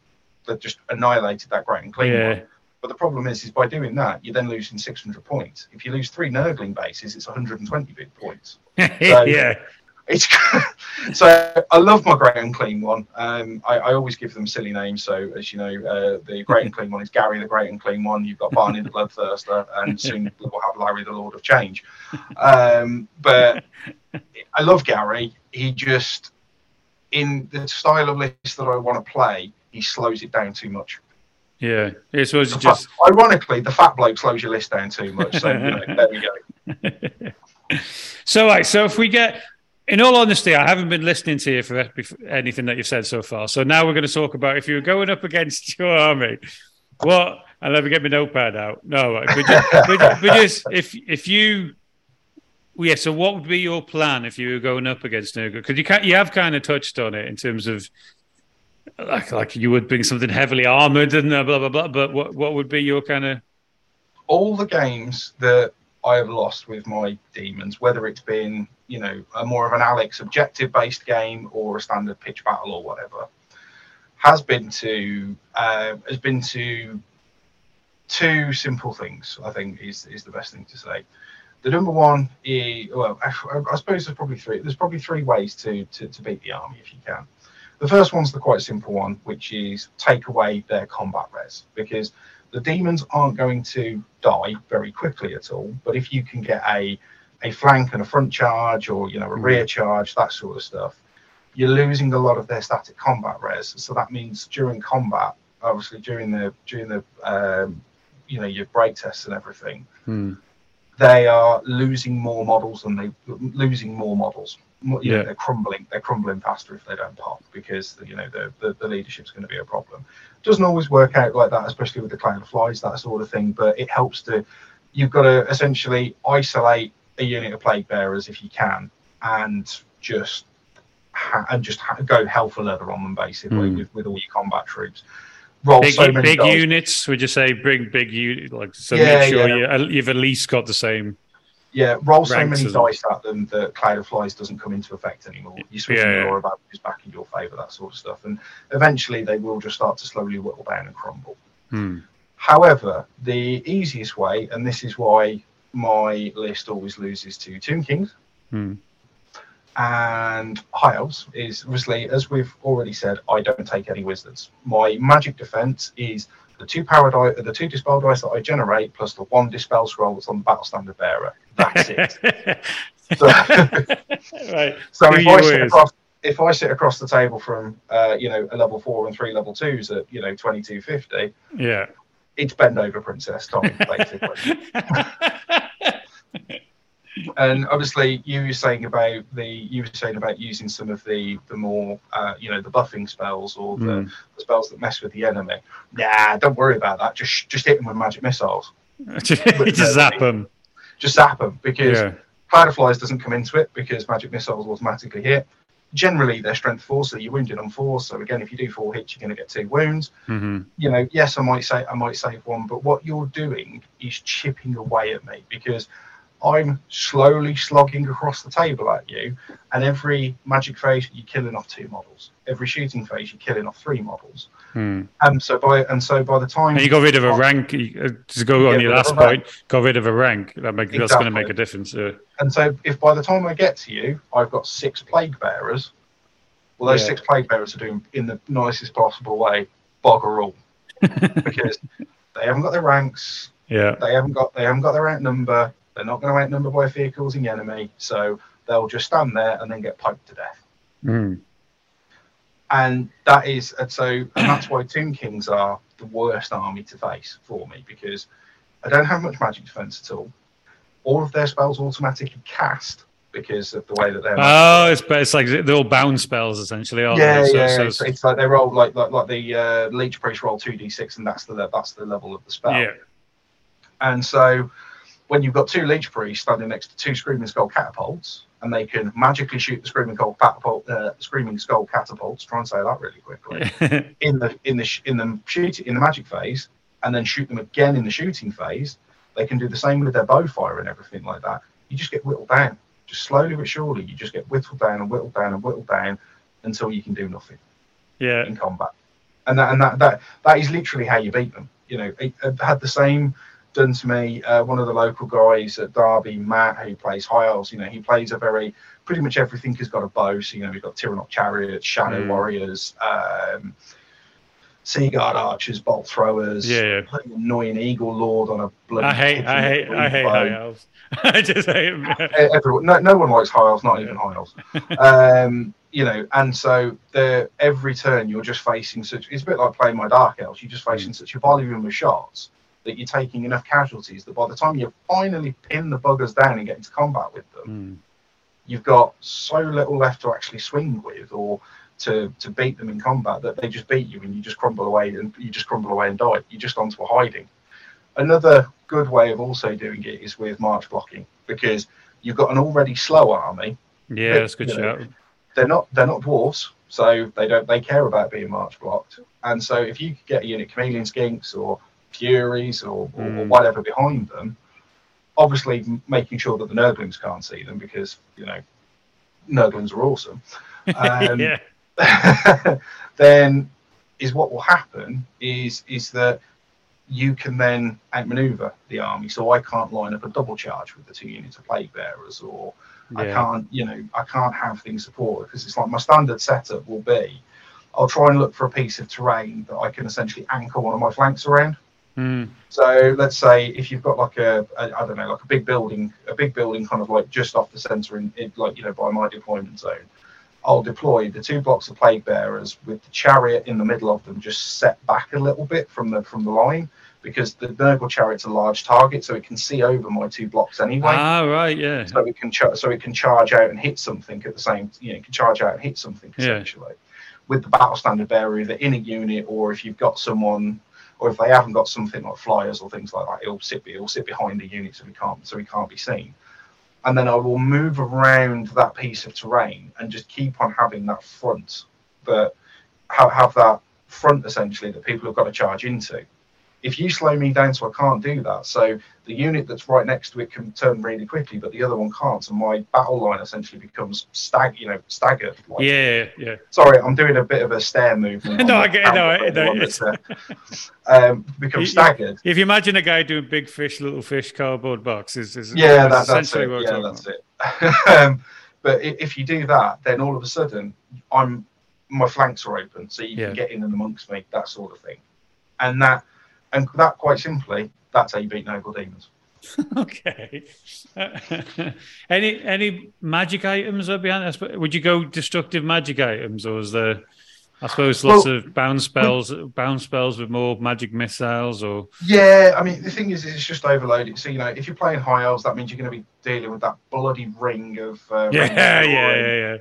they just annihilated that Great Unclean One. yeah, but the problem is, is by doing that, you're then losing 600 points. If you lose three Nurgling bases, it's 120 big points. [LAUGHS] yeah. It's [LAUGHS] so I love my Great Unclean One. Um, I, I always give them silly names. So as you know, uh, the Great and [LAUGHS] Clean one is Gary the Great Unclean One. You've got Barney the Bloodthirster, and soon we'll have Larry the Lord of Change. Um, but I love Gary. He just in the style of list that I want to play, he slows it down too much. Yeah, it's just fat- ironically, the fat bloke slows your list down too much. So you know, [LAUGHS] there we go. so. Right. So if we get, in all honesty, I haven't been listening to you for anything that you've said so far. So now we're going to talk about if you were going up against [LAUGHS] your army, what? And let me get my notepad out. No, but just, but, but just if if you. Yeah, so what would be your plan if you were going up against Nurgle? Because you can't. you have kind of touched on it in terms of like like you would bring something heavily armored and blah blah blah. But what what would be your kind of all the games that I have lost with my demons, whether it's been you know a more of an Alex objective based game or a standard pitch battle or whatever, has been to uh, has been to two simple things. I think is is the best thing to say. The number one is well, I, I suppose there's probably three. There's probably three ways to, to to beat the army if you can. The first one's the quite simple one, which is take away their combat res because the demons aren't going to die very quickly at all. But if you can get a a flank and a front charge, or you know a Mhm. rear charge, that sort of stuff, you're losing a lot of their static combat res. So that means during combat, obviously during the during the um, you know your break tests and everything, hmm. they are losing more models than they losing more models. You Yeah. know, they're crumbling. They're crumbling faster if they don't pop because you know the the, the leadership's going to be a problem. Doesn't always work out like that, especially with the cloud of flies, that sort of thing. But it helps to. You've got to essentially isolate a unit of plague bearers if you can, and just ha- and just ha- go hell for leather on them basically Hmm. with, with all your combat troops. Roll big, so big units. Would you say bring big unit like so? Yeah, make sure yeah. you, you've at least got the same. Yeah, roll so many dice at them that Cloud of Flies doesn't come into effect anymore. You switch Yeah, yeah, your about is back in your favour, that sort of stuff. And eventually they will just start to slowly whittle down and crumble. Hmm. However, the easiest way, and this is why my list always loses to Tomb Kings, Hmm. and high elves is obviously, as we've already said, I don't take any wizards. My magic defense is the two power die, the two dispel dice that I generate, plus the one dispel scroll that's on the battle standard bearer. That's it. [LAUGHS] so, right. so if I sit across, if I sit across the table from, uh, you know, a level four and three level twos at, you know, twenty two fifty, Yeah. it's bend over princess time, basically. [LAUGHS] and obviously you were saying about the you were saying about using some of the the more uh, you know the buffing spells or the, Mm. the spells that mess with the enemy nah don't worry about that just just hit them with magic missiles [LAUGHS] Just zap them. Just zap them because Yeah. cloud flies doesn't come into it because magic missiles automatically hit. Generally they're strength four so you're wounded on four. So again if you do four hits you're going to get two wounds. Hmm you know, yes, I might say I might save one, but what you're doing is chipping away at me because I'm slowly slogging across the table at you, and every magic phase you're killing off two models. Every shooting phase you're killing off three models. Hmm. And so by and so by the time And you got rid of a rank. you- uh, To go on your last rank. point, got rid of a rank. That make, That's going to make a difference. And so if by the time I get to you, I've got six plague bearers. Well, those Yeah. six plague bearers are doing in the nicest possible way bogger all [LAUGHS] because they haven't got their ranks, yeah. they haven't got they haven't got their outnumber. They're not going to outnumber by vehicles in the enemy, so they'll just stand there and then get piped to death. Mm. And that is and so and that's why Tomb Kings are the worst army to face for me because I don't have much magic defense at all. All of their spells automatically cast because of the way that they're. Oh, it's, it's like they're all bound spells essentially. Aren't yeah, they? So- yeah. so it's, it's like they roll like like, like the uh, liche priest roll two d six, and that's the that's the level of the spell. yeah. And so when you've got two liche priests standing next to two screaming skull catapults, and they can magically shoot the screaming skull catapult, uh, screaming skull catapults. Try and say that really quickly [LAUGHS] in the in the in the shoot in the magic phase, and then shoot them again in the shooting phase. They can do the same with their bow fire and everything like that. You just get whittled down, just slowly but surely. You just get whittled down and whittled down and whittled down until you can do nothing yeah. in combat. And that and that that that is literally how you beat them. You know, it, it had the same done to me. Uh, one of the local guys at Derby, Matt, who plays high elves. You know, he plays a very pretty much everything has got a bow. So you know, we've got Tiranoc chariots, shadow Mm. warriors, um, sea guard archers, bolt throwers. Yeah, yeah. annoying eagle lord on a bloody. I hate, I hate, I hate high elves. [LAUGHS] I just hate [LAUGHS] everyone, no, no one likes high elves, not even high elves. [LAUGHS] um, you know, and so the every turn you're just facing such. It's a bit like playing my dark elves. You're just facing such a volume of shots that you're taking enough casualties that by the time you finally pin the buggers down and get into combat with them, Mm. you've got so little left to actually swing with or to to beat them in combat that they just beat you and you just crumble away and you just crumble away and die. You're just onto a hiding. Another good way of also doing it is with march blocking because you've got an already slow army. Yeah, that's a good You know, shout. They're not they're not dwarves, so they don't they care about being march blocked. And so if you could get a unit chameleon skinks or furies or, or, or Mm. whatever behind them, obviously making sure that the nurglings can't see them because you know nurglings are awesome. [LAUGHS] Um, [LAUGHS] then is what will happen is is that you can then outmaneuver the army. So I can't line up a double charge with the two units of plague bearers, or I can't, you know, I can't have things supported because it's like my standard setup will be. I'll try and look for a piece of terrain that I can essentially anchor one of my flanks around. Mm. So let's say if you've got like a, a I don't know, like a big building, a big building kind of like just off the centre in, in like you know by my deployment zone, I'll deploy the two blocks of plague bearers with the chariot in the middle of them, just set back a little bit from the from the line because the Nurgle chariot's a large target, so it can see over my two blocks anyway. Ah, right. Yeah. So it can char- so it can charge out and hit something at the same you know it can charge out and hit something Yeah. essentially with the battle standard bearer either in a unit or if you've got someone or if they haven't got something like flyers or things like that it'll sit it'll sit behind the unit so we can't so he can't be seen. And then I will move around that piece of terrain and just keep on having that front that have, have that front essentially that people have got to charge into if you slow me down so I can't do that so the unit that's right next to it can turn really quickly, but the other one can't. So my battle line essentially becomes stag, you know, staggered. Like, Yeah, yeah. Sorry, I'm doing a bit of a stare movement. [LAUGHS] No, I get it, no, camera I- for no, it's- um, becomes You- you- staggered. If you imagine a guy doing big fish, little fish cardboard boxes, is, Yeah, that, that's essentially it. what Yeah, that's talking it. [LAUGHS] um, But if you do that, then all of a sudden, I'm my flanks are open, so you Yeah. can get in and amongst me, that sort of thing. And that, and that quite simply, that's how you beat Nurgle demons. [LAUGHS] okay. [LAUGHS] any any magic items are behind this? Would you go destructive magic items, or is there? I suppose lots Well, of bounce spells, bounce spells with more magic missiles, or Yeah, I mean the thing is, it's just overloaded. So you know, if you're playing high elves, that means you're going to be dealing with that bloody ring of uh, yeah, ring of yeah, yeah, yeah.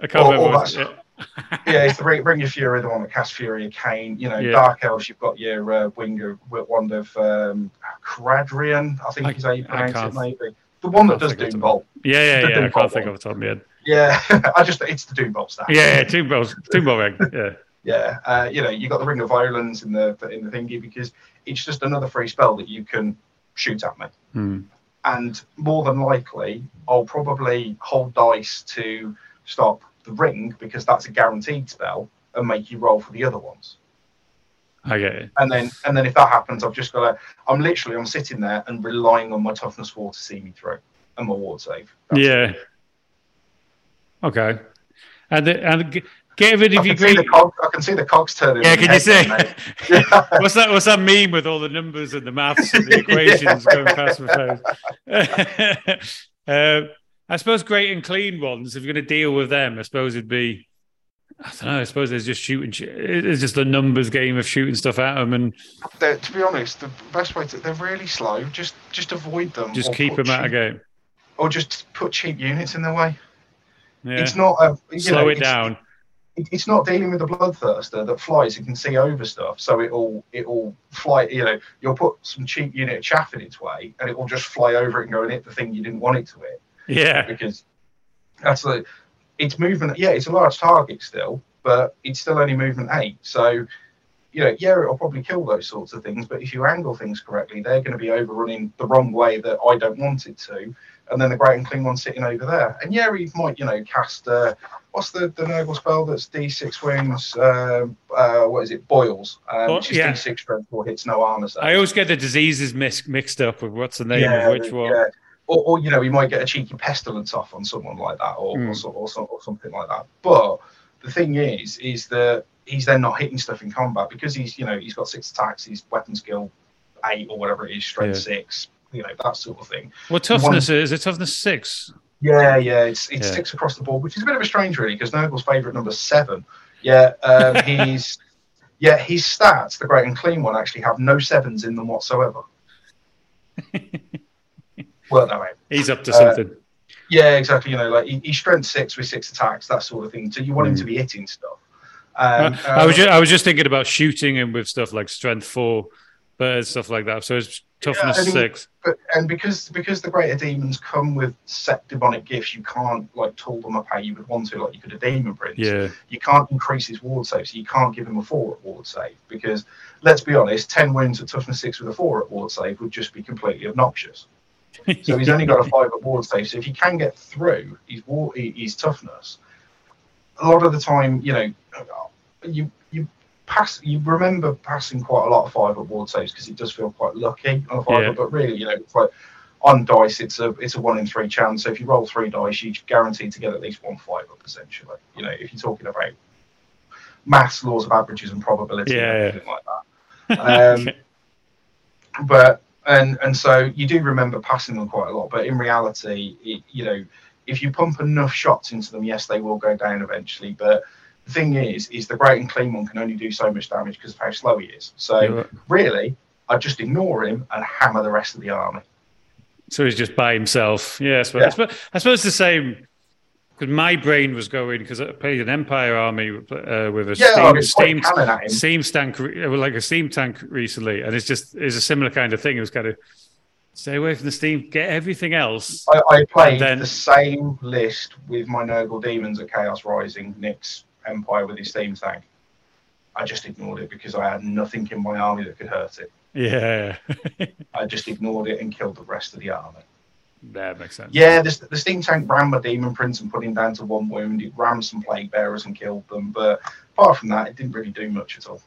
I can't Or- remember. that's- [LAUGHS] yeah, it's the ring, ring of fury, the one that casts fury of Khaine. You know, Yeah. dark elves, you've got your uh, wing of wand of um, Caradrian, I think I- is how you pronounce it, maybe. The one that does think of Doom the- Bolt. yeah, yeah, the yeah. I can't Bolt think one. of the top of my head. Yeah, [LAUGHS] I just it's the Doom Bolt staff. Yeah, yeah, two ball ring. Yeah, Yeah, uh, you know, you got the Ring of Violence in the in the thingy because it's just another free spell that you can shoot at me. Hmm. And more than likely, I'll probably hold dice to stop the ring because that's a guaranteed spell and make you roll for the other ones. I get it. And then and then if that happens, I've just got to. I'm literally I'm sitting there and relying on my toughness four to see me through and my ward save. That's Yeah. Okay. And the, and g- get rid of your can, see the great. cog, I can see the cogs turning. Yeah, can you see? head then, mate. [LAUGHS] Yeah. [LAUGHS] What's that? What's that meme with all the numbers and the maths and the [LAUGHS] equations going past my face? uh, I suppose Great Unclean Ones. If you're going to deal with them, I suppose it'd be. I don't know. I suppose there's just shooting. It's just a numbers game of shooting stuff at them and They're- to be honest, the best way to they're really slow. Just just avoid them. just keep them out of cheap- game. Or just put cheap units in their way. Yeah. It's not a you Slow know, it it's- down. it- it's not dealing with a bloodthirster that flies and can see over stuff. So it'll it'll fly. You know, you'll put some cheap unit of chaff in its way, and it will just fly over it and go and hit the thing you didn't want it to hit Yeah. because that's the it's movement. Yeah, it's a large target still, but it's still only movement eight. So. You know, yeah, it'll probably kill those sorts of things, but if you angle things correctly, they're going to be overrunning the wrong way that I don't want it to, and then the Great Unclean One sitting over there. And yeah, he might, you know, cast uh, what's the the Nurgle spell that's D6 wounds? Um, uh, what is it? Boils. Um, Oh, which is yeah. D6 strength or hits no armor. save. I always get the diseases mis- mixed up with what's the name yeah, of which one. yeah. Or, or you know, he might get a cheeky pestilence off on someone like that, or Mm. or, or, or something like that. But the thing is, is that he's then not hitting stuff in combat because he's, you know, he's got six attacks, he's weapon skill eight or whatever it is, strength Yeah. six, you know, that sort of thing. What toughness is it? Toughness six. Yeah, yeah, it's it's Yeah. six across the board, which is a bit of a strange, really, because Nurgle's favourite number seven. Yeah, um, [LAUGHS] he's yeah, his stats, the Great Unclean One, actually have no sevens in them whatsoever. [LAUGHS] well, no. He's up to Uh, something. Yeah, exactly. You know, like he, he's strength six with six attacks, that sort of thing. So you want him Mm. to be hitting stuff. Um, Uh, I was uh, just, I was just thinking about shooting him with stuff like strength four, but stuff like that. So it's toughness mean, six. but and because because the greater demons come with set demonic gifts, you can't like tool them up how you would want to, like you could a demon prince. Yeah, you can't increase his ward save, so you can't give him a four at ward save because let's be honest, ten wounds at toughness six with a four at ward save would just be completely obnoxious. [LAUGHS] So he's only got a five at ward save. So if he can get through his war, his toughness, a lot of the time, you know, you you pass, you remember passing quite a lot of five at ward saves because it does feel quite lucky on a five. Yeah. But really, you know, it's like on dice, it's a it's a one in three chance. So if you roll three dice, you're guaranteed to get at least one five up. Essentially, you know, if you're talking about maths, laws of averages, and probability, Yeah, and yeah. like that. Um, [LAUGHS] but and and so you do remember passing them quite a lot but in reality it, you know if you pump enough shots into them yes they will go down eventually but the thing is is the Great Unclean One can only do so much damage because of how slow he is so Yeah. really i just ignore him and hammer the rest of the army so he's just by himself. Yeah, I suppose, Yeah. I suppose, I suppose the same. Because my brain was going because I played an Empire army uh, with a yeah I mean, steam, steam, cannon at him. steam tank, like a steam tank recently, and it's just it's a similar kind of thing. It was kind of stay away from the steam, get everything else. I, I played then- the same list with my Nurgle Demons at Chaos Rising, Nick's Empire with his steam tank. I just ignored it because I had nothing in my army that could hurt it. Yeah, [LAUGHS] I just ignored it and killed the rest of the army. That makes sense. Yeah, the, the steam tank ran my demon prince and put him down to one wound. It rammed some plague bearers and killed them, but apart from that, it didn't really do much at all.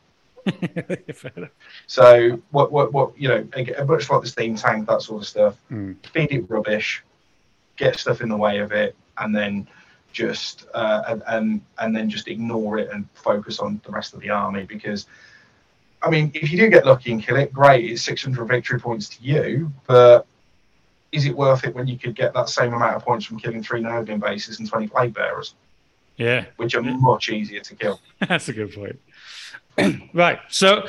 [LAUGHS] So what what what you know, again, much like the steam tank, that sort of stuff. Mm. Feed it rubbish, get stuff in the way of it, and then just uh, and, and and then just ignore it and focus on the rest of the army because I mean, if you do get lucky and kill it, great. It's 600 victory points to you, but is it worth it when you could get that same amount of points from killing three Nurgling bases and 20 plague bearers? Yeah. Which are yeah. much easier to kill. [LAUGHS] That's a good point. [CLEARS THROAT] right. So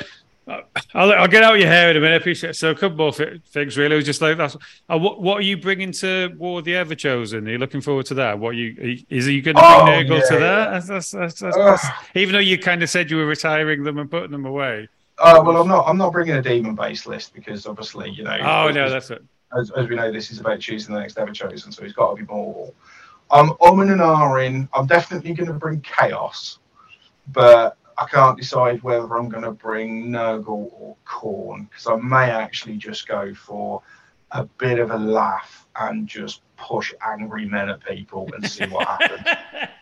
uh, I'll, I'll, get out your hair in a minute. I appreciate it. So a couple more things, really. It was just like that's. Uh, what, what are you bringing to War of the Everchosen? Are you looking forward to that? What are you is are you going to bring oh, Nurgle yeah, to that? That's, that's, that's, even though you kind of said you were retiring them and putting them away. Oh well, I'm not. I'm not bringing a demon based list because obviously, you know. Oh no, that's it. As, as, we know, this is about choosing the next Everchosen, so he's got to be more. I'm and ahhing. I'm definitely going to bring chaos, but I can't decide whether I'm going to bring Nurgle or Khorne because I may actually just go for a bit of a laugh and just push angry men at people and see what happens. [LAUGHS]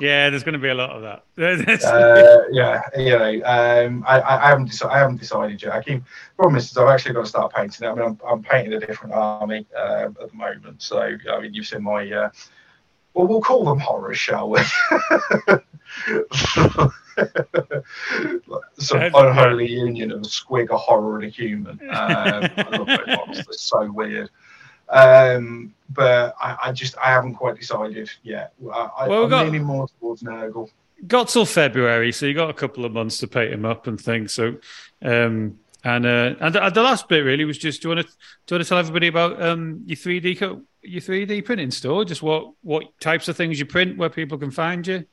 yeah, there's going to be a lot of that. [LAUGHS] uh, yeah, you know, um, I, I, haven't decided. I haven't decided yet. I keep problem is I've actually got to start painting it. I mean, I'm, I'm painting a different army uh, at the moment. So I mean, you've seen my. Uh, well, we'll call them horrors, shall we? [LAUGHS] Some unholy union of a squig, a horror, and a human. Um, I love those monsters. They're so weird. Um, but I, I, just I haven't quite decided yet. I, well, I'm got, leaning more towards Nurgle. Got till February, so you got a couple of months to paint him up and things. So, um, and uh, and the last bit really was just do you want to do you want to tell everybody about um, your three D your three D printing store? Just what what types of things you print, where people can find you.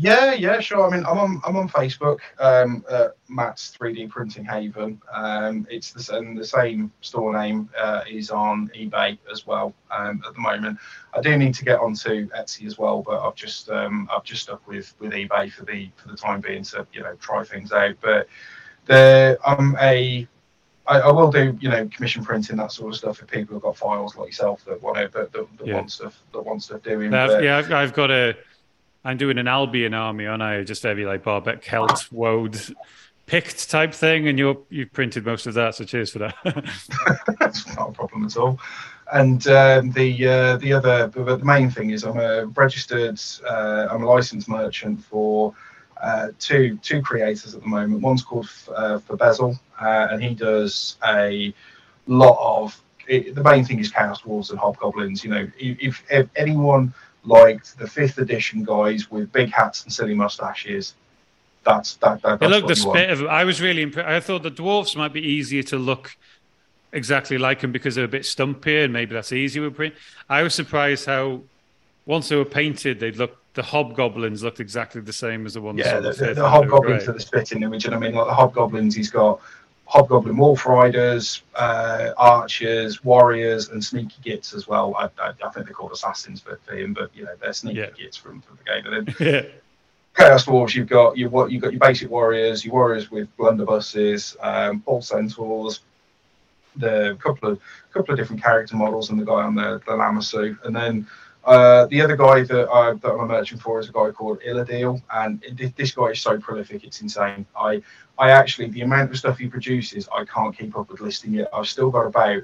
Yeah, yeah, sure. I mean, I'm on I'm on Facebook, um, Matt's 3D Printing Haven. Um, it's the, and the same store name uh, is on eBay as well um, at the moment. I do need to get onto Etsy as well, but I've just um, I've just stuck with with eBay for the for the time being to you know try things out. But the I'm a I, I, will do, you know, commission printing that sort of stuff if people have got files like yourself that want to, that, that, that yeah. want stuff, that want stuff doing. I've, yeah, I've, I've, got a I'm doing an Albion army, and I just very like Barbet Celt Woad Pict type thing, and you're you've printed most of that, so cheers for that. [LAUGHS] That's not a problem at all. And um, the uh, the other the main thing is I'm a registered uh, I'm a licensed merchant for uh, two two creators at the moment. One's called uh, for Bezel, uh, and he does a lot of. It, the main thing is Chaos Dwarves and Hobgoblins. You know, if, if anyone liked the fifth edition guys with big hats and silly mustaches. That's that. that that's look the spit of. I was really impressed. I thought the dwarfs might be easier to look exactly like them because they're a bit stumpier, and maybe that's easier with print. I was surprised how once they were painted, they'd look. The hobgoblins looked exactly the same as the ones. Yeah, the, the, the hobgoblins are the spitting image, and I mean, like the hobgoblins, he's got Hobgoblin Wolf Riders, uh, Archers, Warriors, and Sneaky Gits as well. I, I, I think they're called Assassins for, for, him, but you know they're Sneaky yeah. Gits from, from the game. And then [LAUGHS] yeah. Chaos Dwarves, you've got you what you've got your basic warriors, your warriors with blunderbusses, um, Bull Centaurs, the couple of couple of different character models, and the guy on the the Lamassu, and then uh, the other guy that, I, that I'm a merchant for is a guy called Illadil, and it, this guy is so prolific, it's insane. I, I actually, the amount of stuff he produces, I can't keep up with listing it. I've still got about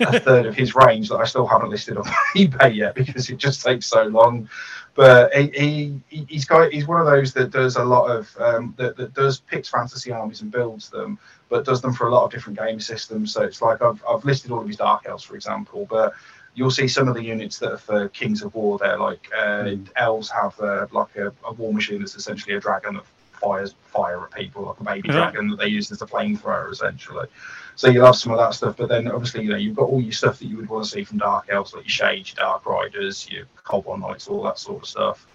a [LAUGHS] third of his range that I still haven't listed on [LAUGHS] eBay yet because it just takes so long. But he, he he's got he's one of those that does a lot of um, that, that does picks fantasy armies and builds them, but does them for a lot of different game systems. So it's like I've I've listed all of his dark elves, for example, but you'll see some of the units that are for Kings of War. They're like uh, mm. elves have uh, like a, a, war machine that's essentially a dragon that fires fire at people, like a baby yeah. dragon that they use as a flamethrower, essentially. So you'll have some of that stuff, but then obviously you know you've got all your stuff that you would want to see from Dark Elves, like your Shades, your Dark Riders, your Cold One Knights, all that sort of stuff.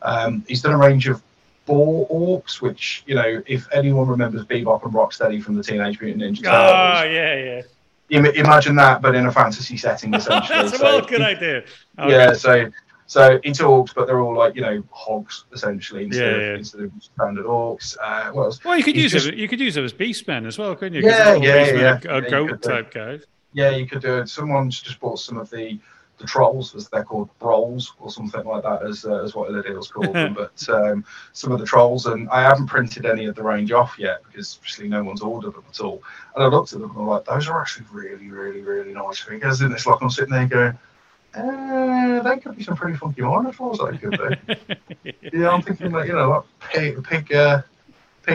Um, he's done a range of Boar Orcs, which you know, if anyone remembers Bebop and Rocksteady from the Teenage Mutant Ninja Turtles, oh yeah, yeah imagine that, but in a fantasy setting, [LAUGHS] essentially. That's so, a good idea. Okay. Yeah, so so it's orcs, but they're all like you know hogs essentially instead, yeah, yeah. Of, instead of standard orcs. Uh, what else? Well, you could use just... you could use them as beastmen as well, couldn't you? Yeah, yeah, yeah. A, a goat type guys. Yeah, you could do it. Someone's just bought some of the the trolls, as they're called, brolls or something like that, as uh, as what Illadil's called them. [LAUGHS] But um, some of the trolls, and I haven't printed any of the range off yet because obviously no one's ordered them at all. And I looked at them and I'm like, those are actually really, really, really nice figures. And it's like I'm sitting there going, Uh, they could be some pretty funky Minotaurs. They could be. [LAUGHS] yeah, I'm thinking like you know, like pig, pig, uh,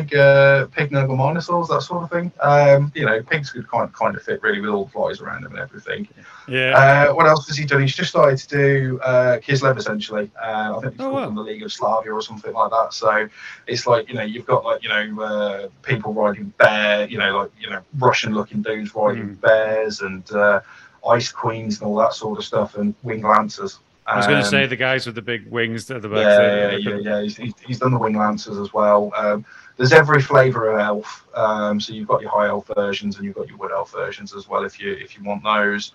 pig, uh, pig Nurgle Minotaurs, that sort of thing. Um, you know, pigs could kind kind of fit really with all the flies around them and everything. Yeah. Uh, what else has he done? He's just started to do uh, Kislev essentially. Uh, I think he's Oh, called wow. from the League of Slavia or something like that. So it's like you know you've got like you know uh, people riding bear, you know like you know Russian looking dudes riding Mm. bears and uh, ice queens and all that sort of stuff and wing lancers. I was going to Um, say the guys with the big wings at the back. yeah, yeah, yeah, yeah. He's, he's, he's done the wing lancers as well. Um, there's every flavour of elf. Um, so you've got your high elf versions and you've got your wood elf versions as well if you if you want those.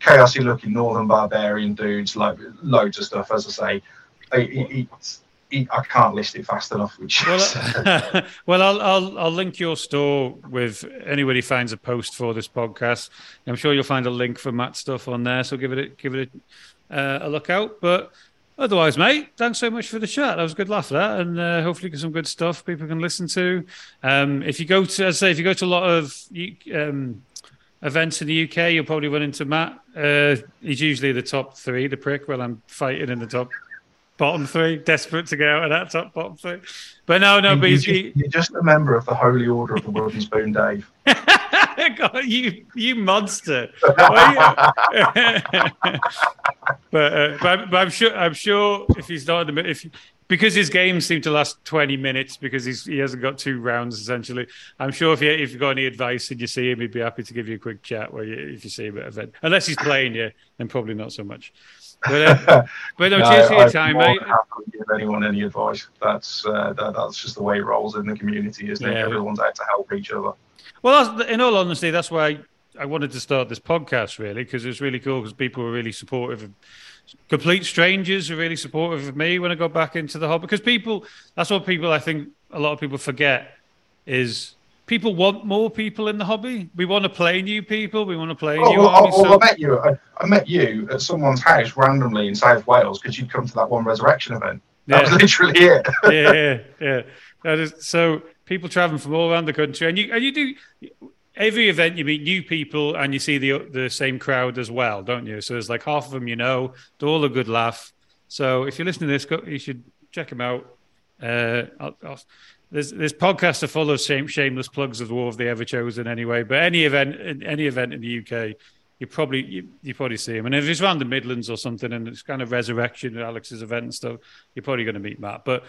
Chaosy looking northern barbarian dudes, like loads of stuff. As I say, it, it, it's it, I can't list it fast enough. Which Well, [LAUGHS] well, I'll, I'll I'll link your store with anybody finds a post for this podcast. I'm sure you'll find a link for Matt's stuff on there. So give it a, give it a, uh, a look out. But otherwise, mate, thanks so much for the chat. That was a good laugh that, and uh, hopefully get some good stuff people can listen to. Um, if you go to, as I say, if you go to a lot of um, events in the UK, you'll probably run into Matt. Uh, he's usually the top three, the prick. Well, I'm fighting in the top bottom three, desperate to get out of that top bottom three. But no, no, but you, are just a member of the Holy Order of the Wooden Spoon, Dave. [LAUGHS] God, you you monster. [LAUGHS] [LAUGHS] But, uh, but, I'm- but I'm sure I'm sure if he's not in the if because his games seem to last 20 minutes because he's he hasn't got two rounds essentially. I'm sure if you if you've got any advice and you see him, he'd be happy to give you a quick chat where you, if you see him at event. Unless he's playing you, then probably not so much. But uh, [LAUGHS] but no, No, cheers for your time, mate. give anyone any advice. That's uh, that, that's just the way it rolls in the community, isn't it? Yeah. Everyone's out to help each other. Well, that's, in all honesty, that's why I, wanted to start this podcast, really, because it was really cool because people were really supportive. Of, complete strangers are really supportive of me when I got back into the hobby. Because people, that's what people, I think a lot of people forget is people want more people in the hobby. We want to play new people. We want to play Oh, new well, armies. oh, well, so- I met you. I, I met you at someone's house randomly in South Wales because you'd come to that one resurrection event. That was literally it. [LAUGHS] yeah, yeah, yeah. That is, so people traveling from all around the country, and you and you do every event. You meet new people, and you see the the same crowd as well, don't you? So there's like half of them you know. They're all a good laugh. So if you're listening to this, go, you should check them out. Uh, I'll, I'll, there's there's podcasts are full of shame, shameless plugs of the War of the Everchosen anyway. But any event, any event in the UK, you probably you, you probably see him. And if it's around the Midlands or something, and it's kind of resurrection, Alex's event and stuff, you're probably going to meet Matt. But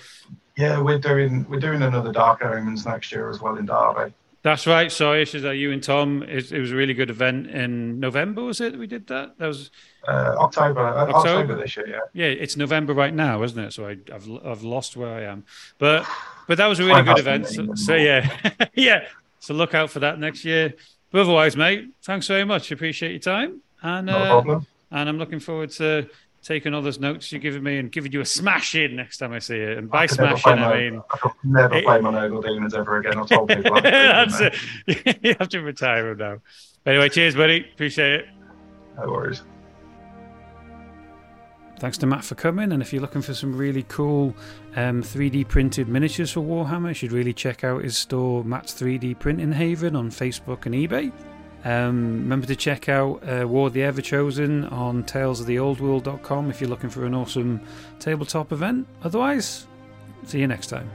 Yeah, we're doing we're doing another Dark Omens next year as well in Derby. That's right. Sorry, is that you and Tom? It, it was a really good event in November. Was it? We did that. That was Uh, October, uh, October? October this year. Yeah. yeah. It's November right now, isn't it? So I, I've I've lost where I am. But but that was a really Time good event. So, so yeah, [LAUGHS] yeah. So look out for that next year. But otherwise, mate, thanks very much. Appreciate your time, and Not a uh, problem. and I'm looking forward to taking all those notes you're giving me and giving you a smash in next time I see you. And by I could smashing, I my- mean. I could never It- play my Nurgle Demons ever again. I've told people. that, [LAUGHS] That's it. [LAUGHS] you have to retire him now. Anyway, cheers, buddy. Appreciate it. No worries. Thanks to Matt for coming. And if you're looking for some really cool um, 3D printed miniatures for Warhammer, you should really check out his store, Matt's 3D Printing Haven, on Facebook and eBay. Um, remember to check out uh, War the Everchosen on talesoftheoldworld.com if you're looking for an awesome tabletop event. Otherwise, see you next time.